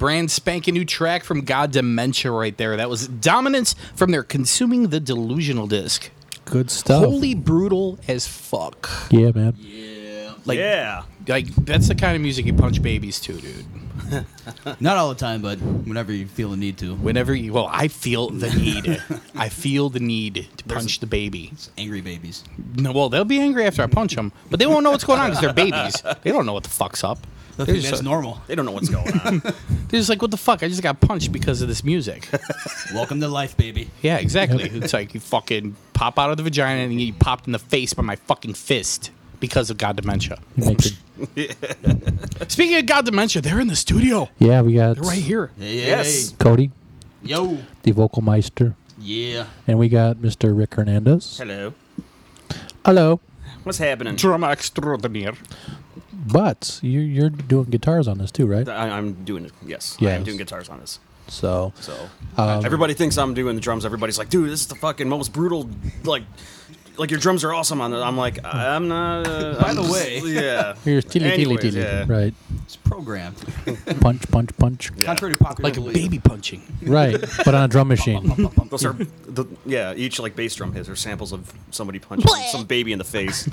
S9: Brand spanking new track from God Dementia right there. That was Dominance from their Consuming the Delusional disc.
S1: Good stuff.
S9: Holy brutal as fuck.
S1: yeah, man. Yeah.
S9: Like,
S13: yeah.
S9: Like that's the kind of music you punch babies to, dude.
S13: Not all the time, but whenever you feel the need to.
S9: Whenever you, well, I feel the need. I feel the need to punch the baby.
S13: Angry babies.
S9: No, well, they'll be angry after I punch them, but they won't know what's going on because they're babies. They don't know what the fuck's up. They're
S13: That's
S9: just,
S13: normal.
S14: They don't know what's going on.
S9: they're just like, what the fuck? I just got punched because of this music.
S13: Welcome to life, baby.
S9: Yeah, exactly. it's like you fucking pop out of the vagina and you get popped in the face by my fucking fist because of God dementia. Speaking of God dementia, they're in the studio.
S1: Yeah, we got
S9: They're right here.
S13: Yes.
S1: Cody,
S13: Yo.
S1: the vocal meister,
S13: Yeah.
S1: and we got Mr. Rick Hernandez.
S14: Hello.
S1: Hello.
S14: What's happening?
S9: Drama extraordinaire.
S1: But you, you're doing guitars on this too, right?
S14: I, I'm doing it. Yes. I'm doing guitars on this.
S1: So,
S14: So
S1: Um,
S14: everybody thinks I'm doing the drums. Everybody's like, dude, this is the fucking most brutal. Like, like your drums are awesome on it. I'm like, I'm not. Uh,
S13: By
S14: I'm
S13: the
S14: just-
S13: way-
S14: yeah.
S1: here's tilly tilly
S14: Anyways,
S1: tilly.
S14: yeah.
S1: Right.
S13: It's programmed.
S1: Punch, punch, punch.
S13: Contrary to popular
S9: Like a
S13: belief.
S9: baby punching.
S1: Right. But on a drum machine.
S14: Those are, the, yeah. Each like bass drum hits are samples of somebody punching some baby in the face.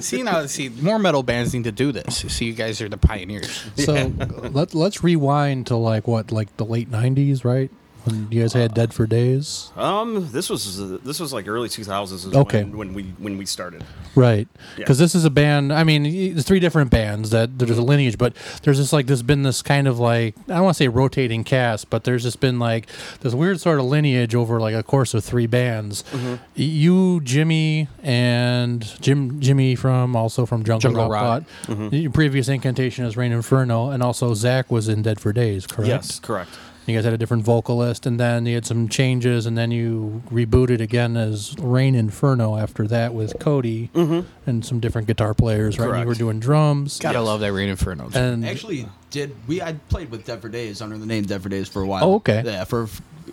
S9: see now, see more metal bands need to do this. See, you guys are the pioneers.
S1: So let let's rewind to like what, like the late '90s, right? When you guys had Dead for Days,
S14: Um, this was uh, this was like early 2000s. Is
S1: Okay.
S14: When, when we when we started.
S1: right?
S14: Yeah.
S1: Because this is a band. I mean, there's three different bands that there's a lineage, but there's just like there's been this kind of like I don't want to say rotating cast, but there's just been like this weird sort of lineage over like a course of three bands.
S14: Mm-hmm.
S1: You, Jimmy, and Jim Jimmy from also from Jungle,
S9: Jungle
S1: Rock.
S9: Rock.
S14: Mm-hmm.
S1: Your previous incantation is Rain Inferno, and also Zach was in Dead for Days, correct?
S14: Yes, correct.
S1: You guys had a different vocalist, and then you had some changes, and then you rebooted again as Rain Inferno after that with Cody and some different guitar players, right? You
S14: Mm-hmm.
S1: Were doing drums.
S9: Gotta love that Rain Inferno.
S1: And
S13: Actually, did we? I played with Dead for Days under the name Dead for Days for a while.
S1: Oh, okay.
S13: Yeah, for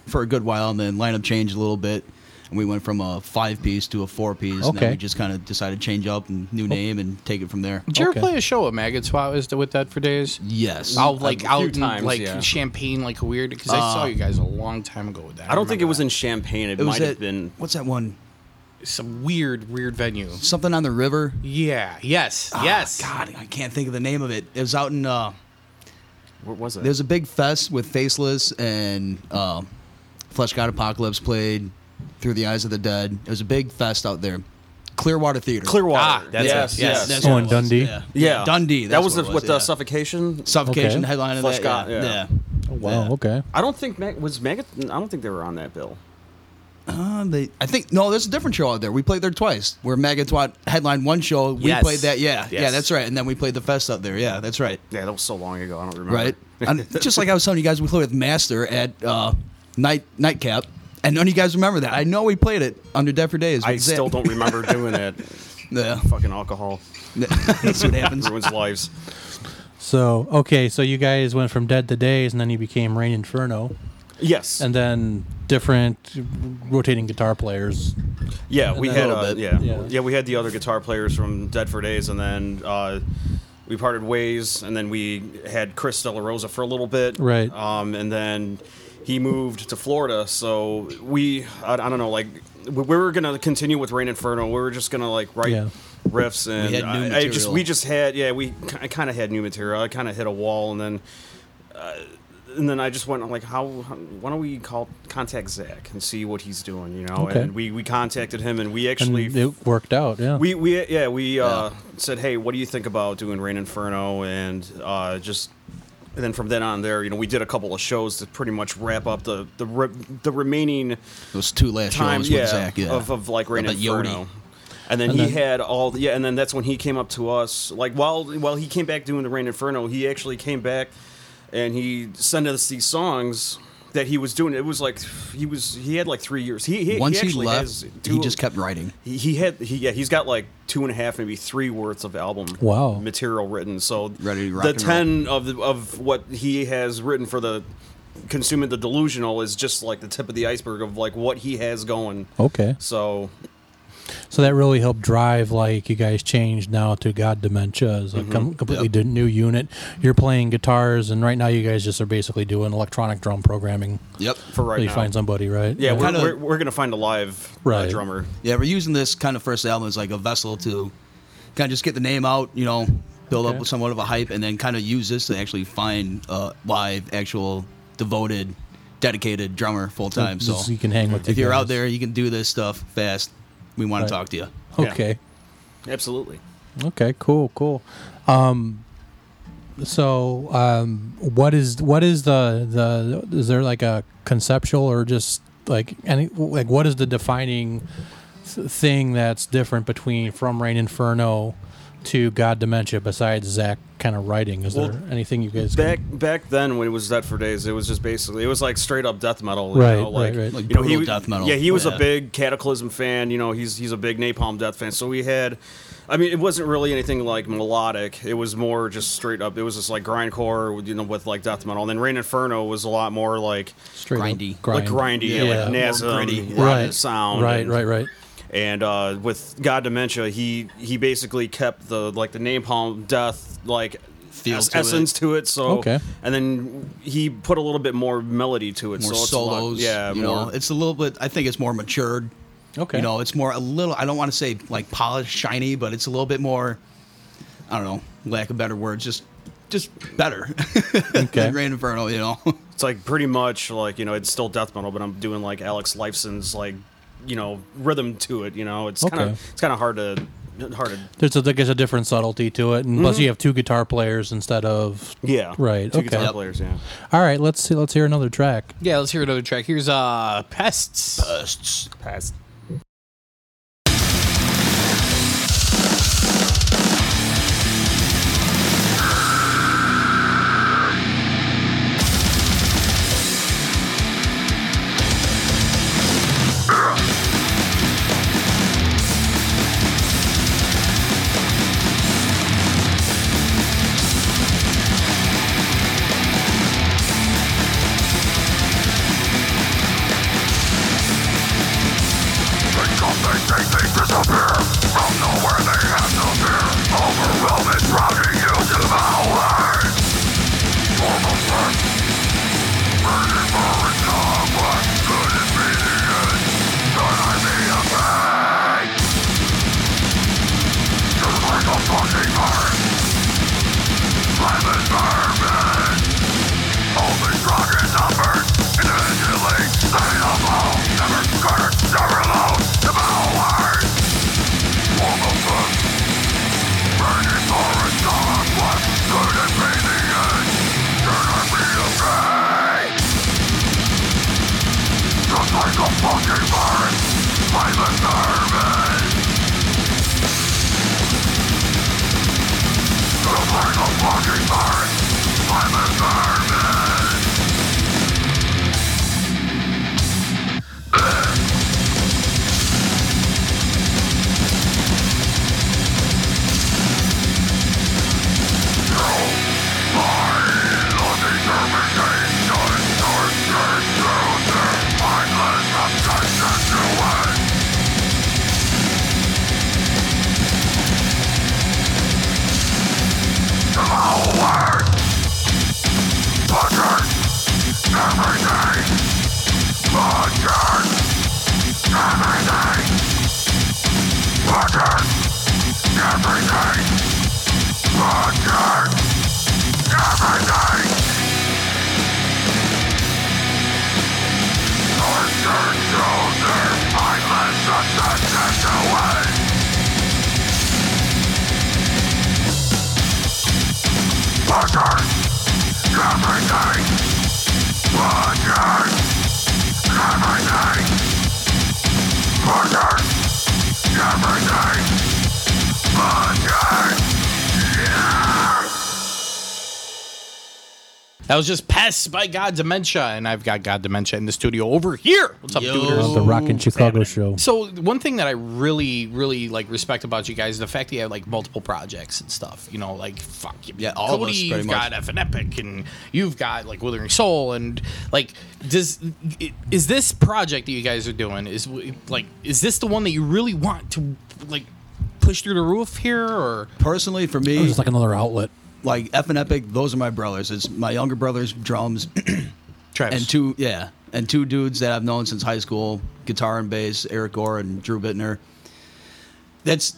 S13: for a good while, and then lineup changed a little bit, and we went from a five piece to a four piece. And then we just kind of decided to change up and new name and take it from there.
S9: Did you
S1: Okay.
S9: ever play a show at Maggot Twat was with that for days?
S13: Yes.
S9: Out like
S14: a
S9: out
S14: few
S9: in,
S14: times,
S9: like
S14: yeah.
S9: Champaign, like weird. Because I saw
S13: Uh,
S9: you guys a long time ago with that.
S14: I don't think it
S9: remember
S14: was
S9: that.
S14: in Champaign. It,
S13: It was
S14: might have been.
S13: what's that one?
S9: some weird, weird venue.
S13: Something on the river.
S9: Yeah. Yes.
S13: Ah,
S9: yes.
S13: God, I can't think of the name of it. It was out in. uh
S14: What was it?
S13: There's a big fest with Faceless and uh, Flesh God Apocalypse played through the Eyes of the Dead. It was a big fest out there. Clearwater Theater.
S14: Clearwater.
S9: Ah, that's
S14: yes,
S9: it.
S14: yes.
S13: That's
S1: Oh, in Dundee?
S13: Yeah.
S14: yeah,
S13: Dundee.
S14: That
S13: that's
S14: was,
S13: what
S14: the, with
S13: yeah.
S14: the suffocation.
S13: Suffocation
S1: Okay.
S13: headline of
S14: Flesh
S13: that.
S14: God,
S13: yeah.
S14: yeah.
S1: oh, wow,
S13: Yeah.
S1: okay.
S14: I don't think Mag- was Maggot. I don't think they were on that bill.
S13: Uh, they, I think no, there's a different show out there. We played there twice. Where Maggot Twat headlined one show. We
S14: Yes.
S13: played that. Yeah, yeah, that's right. And then we played the fest out there. Yeah, that's right.
S14: Yeah, that was so long ago. I don't remember.
S13: Right. just like I was telling you guys, we played with Master at uh, night nightcap, and none of you guys remember that. I know we played it under Dead for Days.
S14: I
S13: with Zach.
S14: still don't remember doing it.
S13: Yeah,
S14: Fucking alcohol
S13: that's what happens.
S14: ruins lives.
S1: So okay, so you guys went from Dead for Days, and then you became Rain Inferno,
S14: Yes.
S1: and then different rotating guitar players.
S14: yeah, we
S1: then a
S14: had uh, yeah.
S1: Yeah.
S14: yeah we had the other guitar players from Dead for Days, and then uh, we parted ways, and then we had Chris Della Rosa for a little bit.
S1: Right.
S14: Um, and then he moved to Florida, so we I, I don't know like we, we were gonna continue with Rain Inferno. We were just gonna like write.
S1: Yeah.
S14: riffs and
S13: had new
S14: I, I just we just had yeah we I kind of had new material I kind of hit a wall and then uh, and then I just went like how, how why don't we call contact Zach and see what he's doing you know
S1: Okay.
S14: and we we contacted him and we
S1: And
S14: actually
S1: it worked out, yeah.
S14: we we yeah we uh, said hey what do you think about doing Rain Inferno and uh, just and then from then on there you know we did a couple of shows to pretty much wrap up the the re- the remaining
S13: Those two last
S14: time
S13: shows
S14: yeah,
S13: with Zach. Yeah,
S14: of, of like Rain
S13: the Yodi.
S14: Inferno. And then
S1: And
S14: he
S1: then-
S14: had all the, yeah, and then that's when he came up to us. Like while while he came back doing the Rain Inferno, he actually came back and he sent us these songs that he was doing. It was like he was he had like three years. He, he
S13: Once
S14: he,
S13: he,
S14: actually
S13: left,
S14: has
S13: he just kept writing.
S14: He, he had he yeah he's got like two and a half maybe three worths of album
S1: Wow.
S14: material written. So
S13: Ready to rock
S14: the
S13: and
S14: ten of the, of what he has written for the consuming the delusional is just like the tip of the iceberg of like what he has going.
S1: okay.
S14: So
S1: So that really helped drive like you guys changed now to God Dementia as a com-
S14: Mhm.
S1: completely di- new unit. You're playing guitars, and right now you guys just are basically doing electronic drum programming.
S13: Yep.
S14: For right
S1: Till you
S14: now.
S1: find somebody, right?
S14: Yeah, we're, we're, we're gonna find a live uh, drummer.
S13: Yeah, we're using this kind of first album as like a vessel to kind of just get the name out, you know, build
S1: Okay.
S13: up with somewhat of a hype, and then kind of use this to actually find a live, actual, devoted, dedicated drummer full time.
S1: So-
S13: So,
S1: so you can hang with
S13: if
S1: you
S13: you're
S1: guys.
S13: out there, you can do this stuff fast. We want
S1: Right.
S13: to talk to you.
S1: Okay.
S14: Absolutely.
S1: Okay. Cool. Cool. Um, so, um, what is what is the the is there like a conceptual or just like any like what is the defining thing that's different between From Rain Inferno to God Dementia besides Zach kind of writing? Is
S14: Well,
S1: there anything you guys
S14: Back back then when it was Dead for Days, it was just basically it was like straight up death metal.
S1: Right,
S14: know, like,
S1: right, right.
S13: Like
S14: you know, he
S13: death metal.
S14: Yeah, he was
S13: Yeah.
S14: a big Cataclysm fan. You know, he's he's a big Napalm Death fan. So we had, I mean, it wasn't really anything like melodic. It was more just straight up. It was just like grindcore, with, you know, with like death metal. And then Rain Inferno was a lot more like
S1: straight up
S13: Grindy.
S14: like grindy,
S1: Yeah.
S14: yeah, like
S1: More
S14: Nasum,
S13: gritty.
S1: Right.
S14: sound,
S1: Right.
S14: and-
S1: Right. Right.
S14: And uh, with God Dementia, he he basically kept the like the napalm death like
S13: Feel
S14: es-
S13: to
S14: essence to it. So
S1: Okay.
S14: and then he put a little bit more melody to it.
S13: More
S14: so it's a lot-
S13: solos.
S14: yeah,
S13: you
S14: more.
S13: know, it's a little bit. I think it's more matured.
S1: Okay.
S13: You know, it's more a little. I don't want to say like polished, shiny, but it's a little bit more. I don't know, lack of better words, just just better.
S1: Okay.
S13: than Rain Inferno, you know.
S14: it's like pretty much like you know it's still death metal, but I'm doing like Alex Lifeson's like you know rhythm to it. You know, it's kind of it's kind of hard to hard to
S1: There's a, there's a different subtlety to it, and plus
S14: Mhm.
S1: you have two guitar players instead of
S14: yeah
S1: right.
S14: Two
S1: okay.
S14: guitar players, yeah.
S1: All right. Let's see. Let's hear another track.
S9: Yeah, let's hear another track. Here's uh Pests.
S13: Pests.
S14: Past.
S9: That was just Pests by God Dementia, and I've got God Dementia in the studio over here. What's up,
S1: Uh,
S9: dudes?
S1: the Rock in Chicago show.
S9: So one thing that I really, really like respect about you guys is the fact that you have like multiple projects and stuff. You know, like fuck, yeah,
S13: all of us,
S9: you've
S13: much.
S9: got F and Epic, and you've got like Withering Soul, and like, does is this project that you guys are doing is like is this the one that you really want to like push through the roof here, or
S13: Personally, for me,
S1: just like another outlet.
S13: Like F and Epic, those are my brothers. It's my younger brother's drums,
S9: Travis?
S13: and two yeah, and two dudes that I've known since high school, guitar and bass, Eric Gore and Drew Bittner. That's,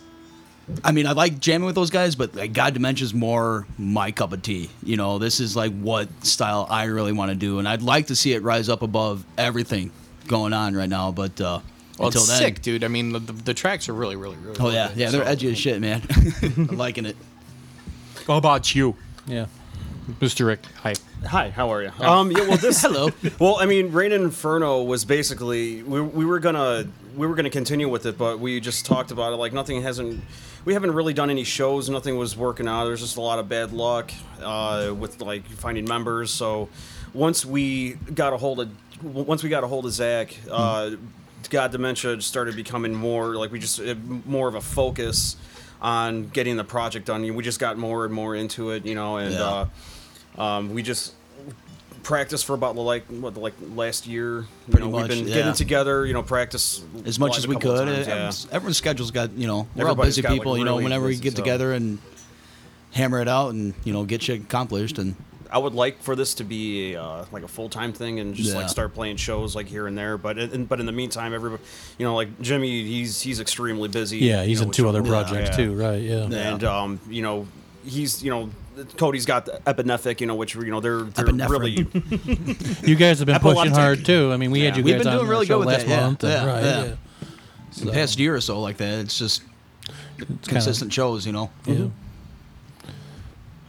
S13: I mean, I like jamming with those guys, but like God Dementia's more my cup of tea. You know, this is like what style I really want to do, and I'd like to see it rise up above everything going on right now. But uh,
S9: well,
S13: until
S9: it's
S13: then,
S9: sick, dude. I mean, the, the, tracks are really, really, really.
S13: oh yeah, yeah, they're
S9: so-
S13: edgy as shit, man. I'm liking it.
S9: How about you,
S1: Yeah.
S9: Mr. Rick? Hi.
S14: Hi, how are you? Um, yeah, well, this
S13: Hello.
S14: Well, I mean, Rain and Inferno was basically we, we were gonna we were gonna continue with it, but we just talked about it. Like nothing hasn't, we haven't really done any shows. Nothing was working out. There's just a lot of bad luck uh, with like finding members. So once we got a hold of once we got a hold of Zach, uh, God Dementia started becoming more like we just uh, more of a focus on getting the project done. We just got more and more into it, you know, and
S13: Yeah.
S14: uh, um, we just practiced for about like what like last year. You
S13: Pretty
S14: know,
S13: much,
S14: we've been
S13: yeah.
S14: getting together, you know, practice
S13: as much as we could.
S14: times, yeah.
S13: Everyone's, schedule's got you know we're all busy
S14: got, like,
S13: people. you know,
S14: really
S13: whenever we get
S14: so-
S13: together and hammer it out and you know get shit accomplished and
S14: I would like for this to be uh, like a full time thing and just
S13: Yeah.
S14: like start playing shows like here and there. But in, but in the meantime, everybody, you know, like Jimmy, he's he's extremely busy.
S1: Yeah,
S14: you
S1: he's
S14: know,
S1: in two other projects
S14: Yeah.
S1: too, right? Yeah.
S14: And um, you know, he's you know, Cody's got the Epinephic, you know, which you know they're they're really
S1: You guys have been pushing hard too. I mean, we had you
S13: we've
S1: guys
S13: been
S1: on
S13: doing
S1: the
S13: really
S1: show
S13: good with
S1: last
S13: that. Yeah,
S1: month. and-
S13: yeah,
S1: right,
S13: yeah.
S1: yeah.
S13: the past year or so like that. It's just consistent shows, you know.
S1: Yeah.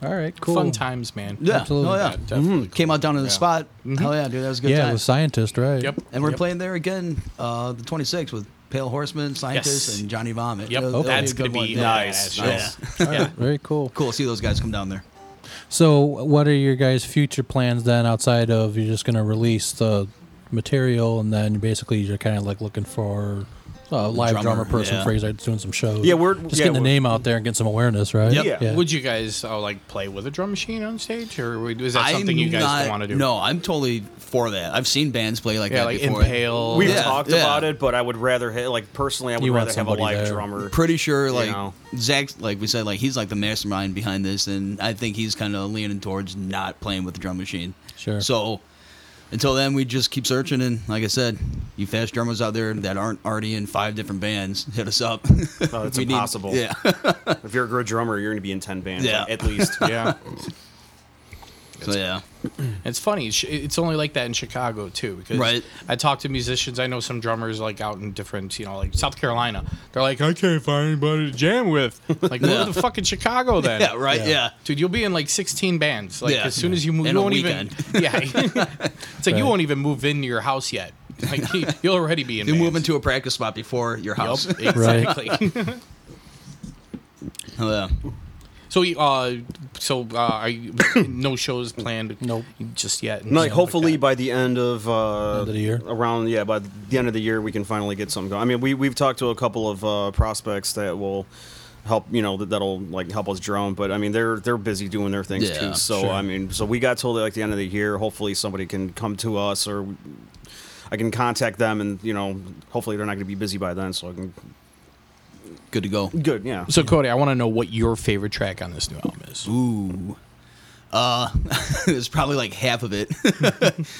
S1: All right, cool.
S9: Fun times, man.
S13: Yeah,
S1: Absolutely.
S13: oh yeah.
S9: definitely.
S13: Came out down to the
S9: Yeah.
S13: spot. Hell yeah, dude, that was a good
S1: Yeah,
S13: time.
S1: the scientist, right?
S9: Yep.
S13: and we're
S9: Yep.
S13: playing there again, uh, the 26th with Pale Horseman, Scientist,
S9: Yes.
S13: and Johnny Vomit.
S9: Yep.
S13: It'll- it'll
S9: That's
S13: be a
S9: gonna be
S13: one.
S9: nice.
S13: Yeah.
S9: Nice.
S13: Yeah.
S1: All right, very cool.
S13: Cool to see those guys come down there.
S1: So, what are your guys' future plans then? Outside of you're just going to release the material, and then basically you're kind of like looking for a live drummer,
S13: Drummer,
S1: person
S13: yeah.
S1: for you guys doing some shows.
S14: Yeah, we're-
S1: just
S14: yeah,
S1: getting the name out there and getting some awareness, right?
S13: Yep.
S14: Yeah.
S9: Would you guys uh, like play with a drum machine on stage, or is that
S13: I'm
S9: something you guys want to do?
S13: No, I'm totally for that. I've seen bands play like
S9: Yeah,
S13: that
S9: like
S13: before.
S9: Impale.
S14: We've
S13: Yeah,
S14: talked
S13: yeah.
S14: about it, but I would rather ha- like personally, I would
S1: You
S14: rather have a live
S1: there.
S14: drummer.
S13: Pretty sure,
S14: You
S13: like
S14: know.
S13: Zach, like we said, like he's like the mastermind behind this, and I think he's kind of leaning towards not playing with the drum machine.
S1: Sure.
S13: So until then, we just keep searching, and like I said, you fast drummers out there that aren't already in five different bands, hit us up.
S14: Oh, it's
S13: We need-
S14: impossible.
S13: yeah.
S14: if you're a good drummer, you're going to be in ten bands,
S13: Yeah.
S14: like, at least.
S9: Yeah,
S13: so yeah,
S9: it's funny. It's- It's only like that in Chicago too, because
S13: Right.
S9: I talk to musicians. I know some drummers like out in different, you know, like South Carolina. They're like, I can't find anybody to jam with. Like,
S13: Yeah.
S9: move to fucking Chicago then.
S13: yeah, right, yeah.
S9: Dude, you'll be in like 16 bands. Like
S13: Yeah.
S9: as soon as you move,
S13: In
S9: you won't
S13: weekend.
S9: even. Yeah, it's like you won't even move into your house yet. Like you- you'll already be in.
S13: You move into a practice spot before your house.
S9: Yup, exactly.
S13: oh, yeah.
S9: So, uh, so uh, are you, no shows planned?
S1: Nope.
S9: just yet.
S14: No, like hopefully
S9: that.
S14: by the end of uh,
S1: End of the year?
S14: around yeah, by the end of the year we can finally get something going. I mean, we we've talked to a couple of uh, prospects that will help, you know, that, that'll like help us drone But I mean, they're they're busy doing their things
S13: Yeah,
S14: too. So
S1: sure.
S14: I mean, so we got told like the end of the year, hopefully somebody can come to us or I can contact them, and you know, hopefully they're not going to be busy by then, so I can.
S13: Good to go.
S14: Good, yeah.
S9: So Cody, I want to know what your favorite track on this new album is.
S13: Ooh. Uh, it's probably like half of it.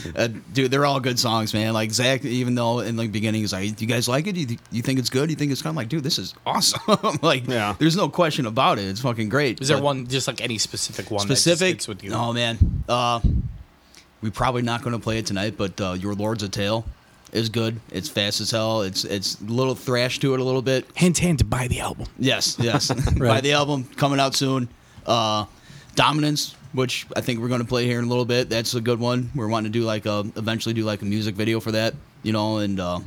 S13: uh, dude, they're all good songs, man. Like Zach, even though in the beginning he's like, "Do you guys like it? Do you, th- you think it's good? Do you think it's kind of like, dude, this is awesome." like,
S14: Yeah.
S13: there's no question about it. It's fucking great.
S9: Is there one just like any specific one
S13: specific?
S9: that just with you?
S13: Oh man, uh, we're probably not going to play it tonight, but uh, "Your Lord's a Tale" is good. It's fast as hell. It's it's a little thrash to it a little bit.
S9: Hint, hint. to buy the album.
S13: Yes, yes. Buy the album coming out soon. Uh, Dominance, which I think we're going to play here in a little bit. That's a good one. We're wanting to do like a eventually do like a music video for that, you know. And uh,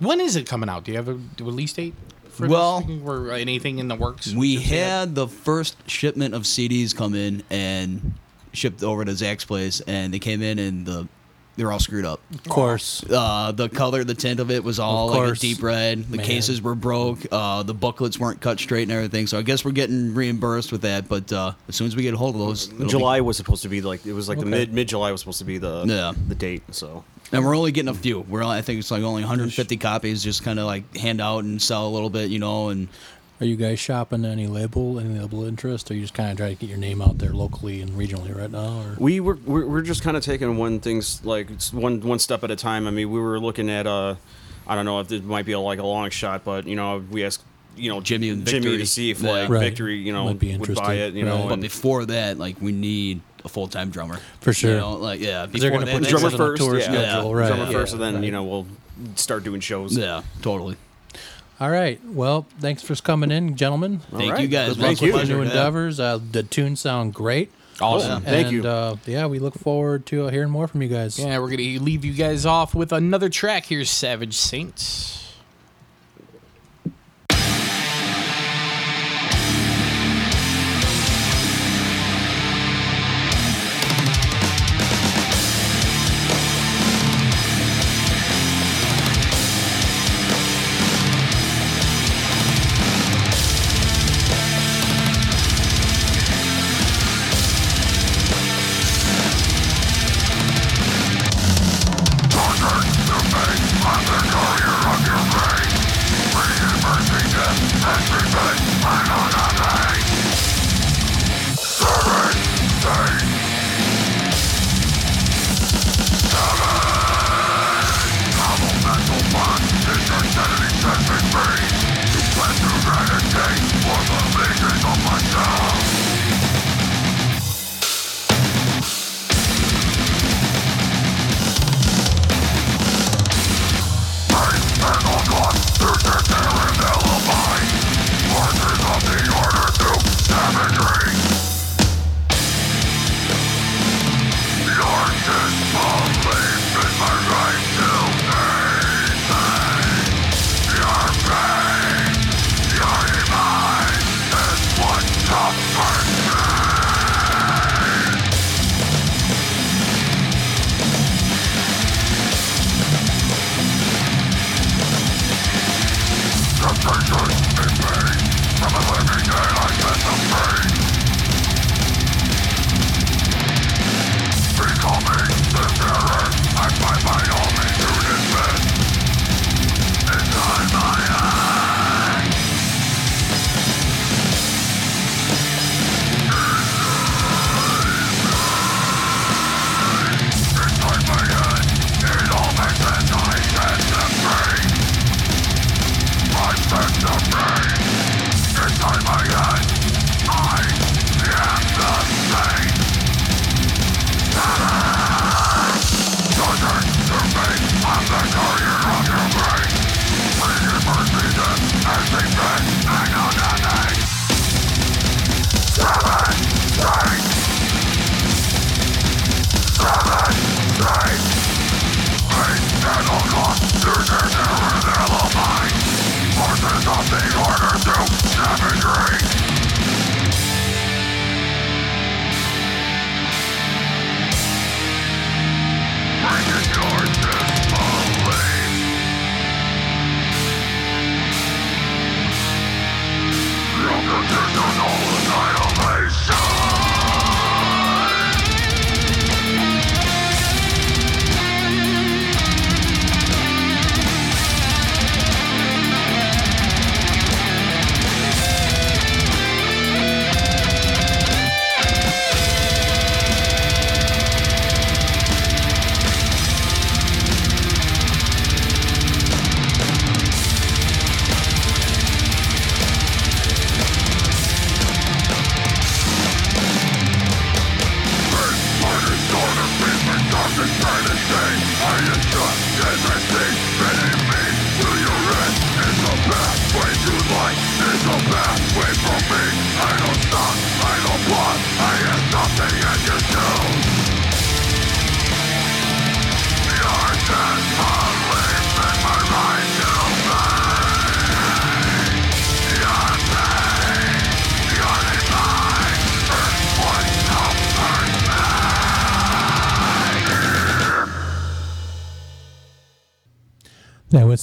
S9: When is it coming out? Do you have a release date? For
S13: Well,
S9: this? or anything in the works?
S13: we had the first shipment of CDs come in, and shipped over to Zach's place, and they came in and the they were all screwed up.
S1: Of course.
S13: Uh, the color, the tint of it was all like a deep red. The
S1: Man.
S13: cases were broke. Uh, the booklets weren't cut straight and everything. So I guess we're getting reimbursed with that. But uh, as soon as we get a hold of those, it'll
S14: July was supposed to be like it was like the
S13: Okay.
S14: mid mid July was supposed to be the
S13: Yeah.
S14: the date. So
S13: And we're only getting a few. We're only, I think it's like only 150 copies, just kind of like hand out and sell a little bit, you know. And
S1: Are you guys shopping any label, any label interest, or you just kind of try to get your name out there locally and regionally right now? Or
S14: we were we're, we're just kind of taking one things like one one step at a time. I mean, we were looking at uh, I don't know if it might be a, like a long shot, but you know, we asked you know
S13: Jimmy and
S14: Jimmy
S13: Victory.
S14: to see if
S13: Yeah.
S14: like
S13: Right.
S14: Victory you know
S1: Might be
S14: would buy
S1: interested.
S14: it. You know,
S13: but before that, like we need a full time drummer
S1: For sure.
S13: You know, like yeah,
S1: 'Cause they're
S13: before
S1: gonna
S13: that,
S1: put
S13: that's
S14: drummer
S1: a
S14: first,
S1: tour
S14: yeah,
S1: schedule, right,
S14: drummer
S1: yeah,
S14: first, and then
S1: right.
S14: you know we'll start doing shows.
S13: Yeah, totally.
S1: All right. Well, thanks for coming in, gentlemen.
S13: Thank All right. you guys.
S1: Good
S13: Thank you.
S1: with your new
S13: Yeah.
S1: endeavors. Uh, the tunes sound great.
S4: Awesome. Thank
S1: and,
S4: you.
S1: Uh, yeah, we look forward to uh, hearing more from you guys.
S4: Yeah, we're gonna leave you guys off with another track. Here's Savage Saints.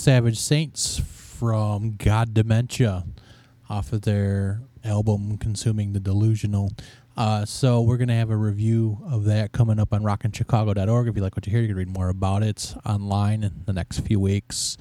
S1: Savage Saints from God Dementia off of their album Consuming the Delusional. Uh, so we're going to have a review of that coming up on rockinchicago.org. If you like what you hear, you can read more about it online in the next few weeks.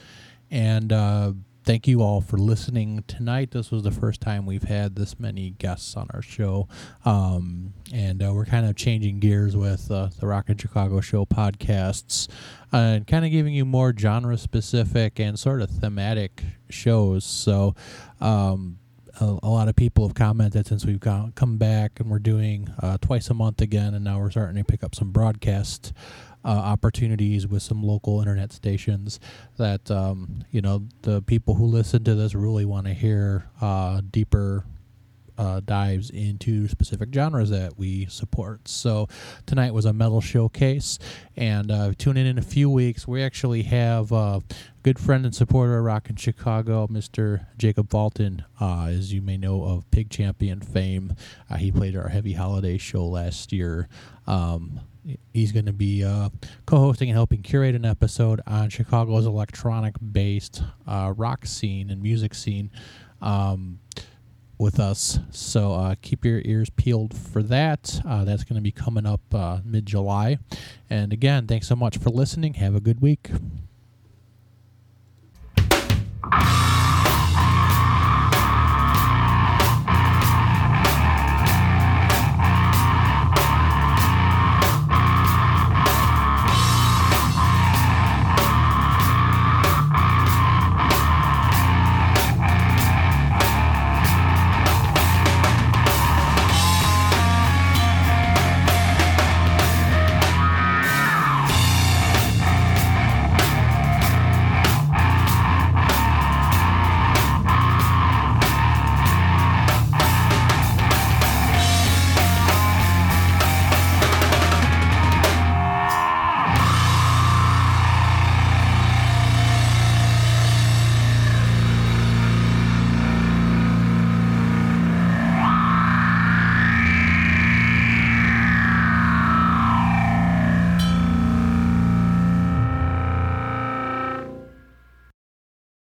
S1: And uh, thank you all for listening tonight. This was the first time we've had this many guests on our show. Um, and uh, we're kind of changing gears with uh, the Rock Chicago Show podcasts uh, and kind of giving you more genre specific and sort of thematic shows. So, um, a, a lot of people have commented since we've gone, come back and we're doing uh, twice a month again, and now we're starting to pick up some broadcast uh, opportunities with some local internet stations. That um, you know the people who listen to this really want to hear uh, deeper uh, dives into specific genres that we support. So tonight was a metal showcase, and uh, tune in in a few weeks. We actually have a good friend and supporter of Rock in Chicago, Mr. Jacob Valton, uh, as you may know of Pig Champion fame. Uh, he played our Heavy Holiday show last year. Um, he's going to be uh, co-hosting and helping curate an episode on Chicago's electronic-based uh, rock scene and music scene. Um, with us. So uh, keep your ears peeled for that. Uh, that's going to be coming up uh, mid July. And again, thanks so much for listening. Have a good week.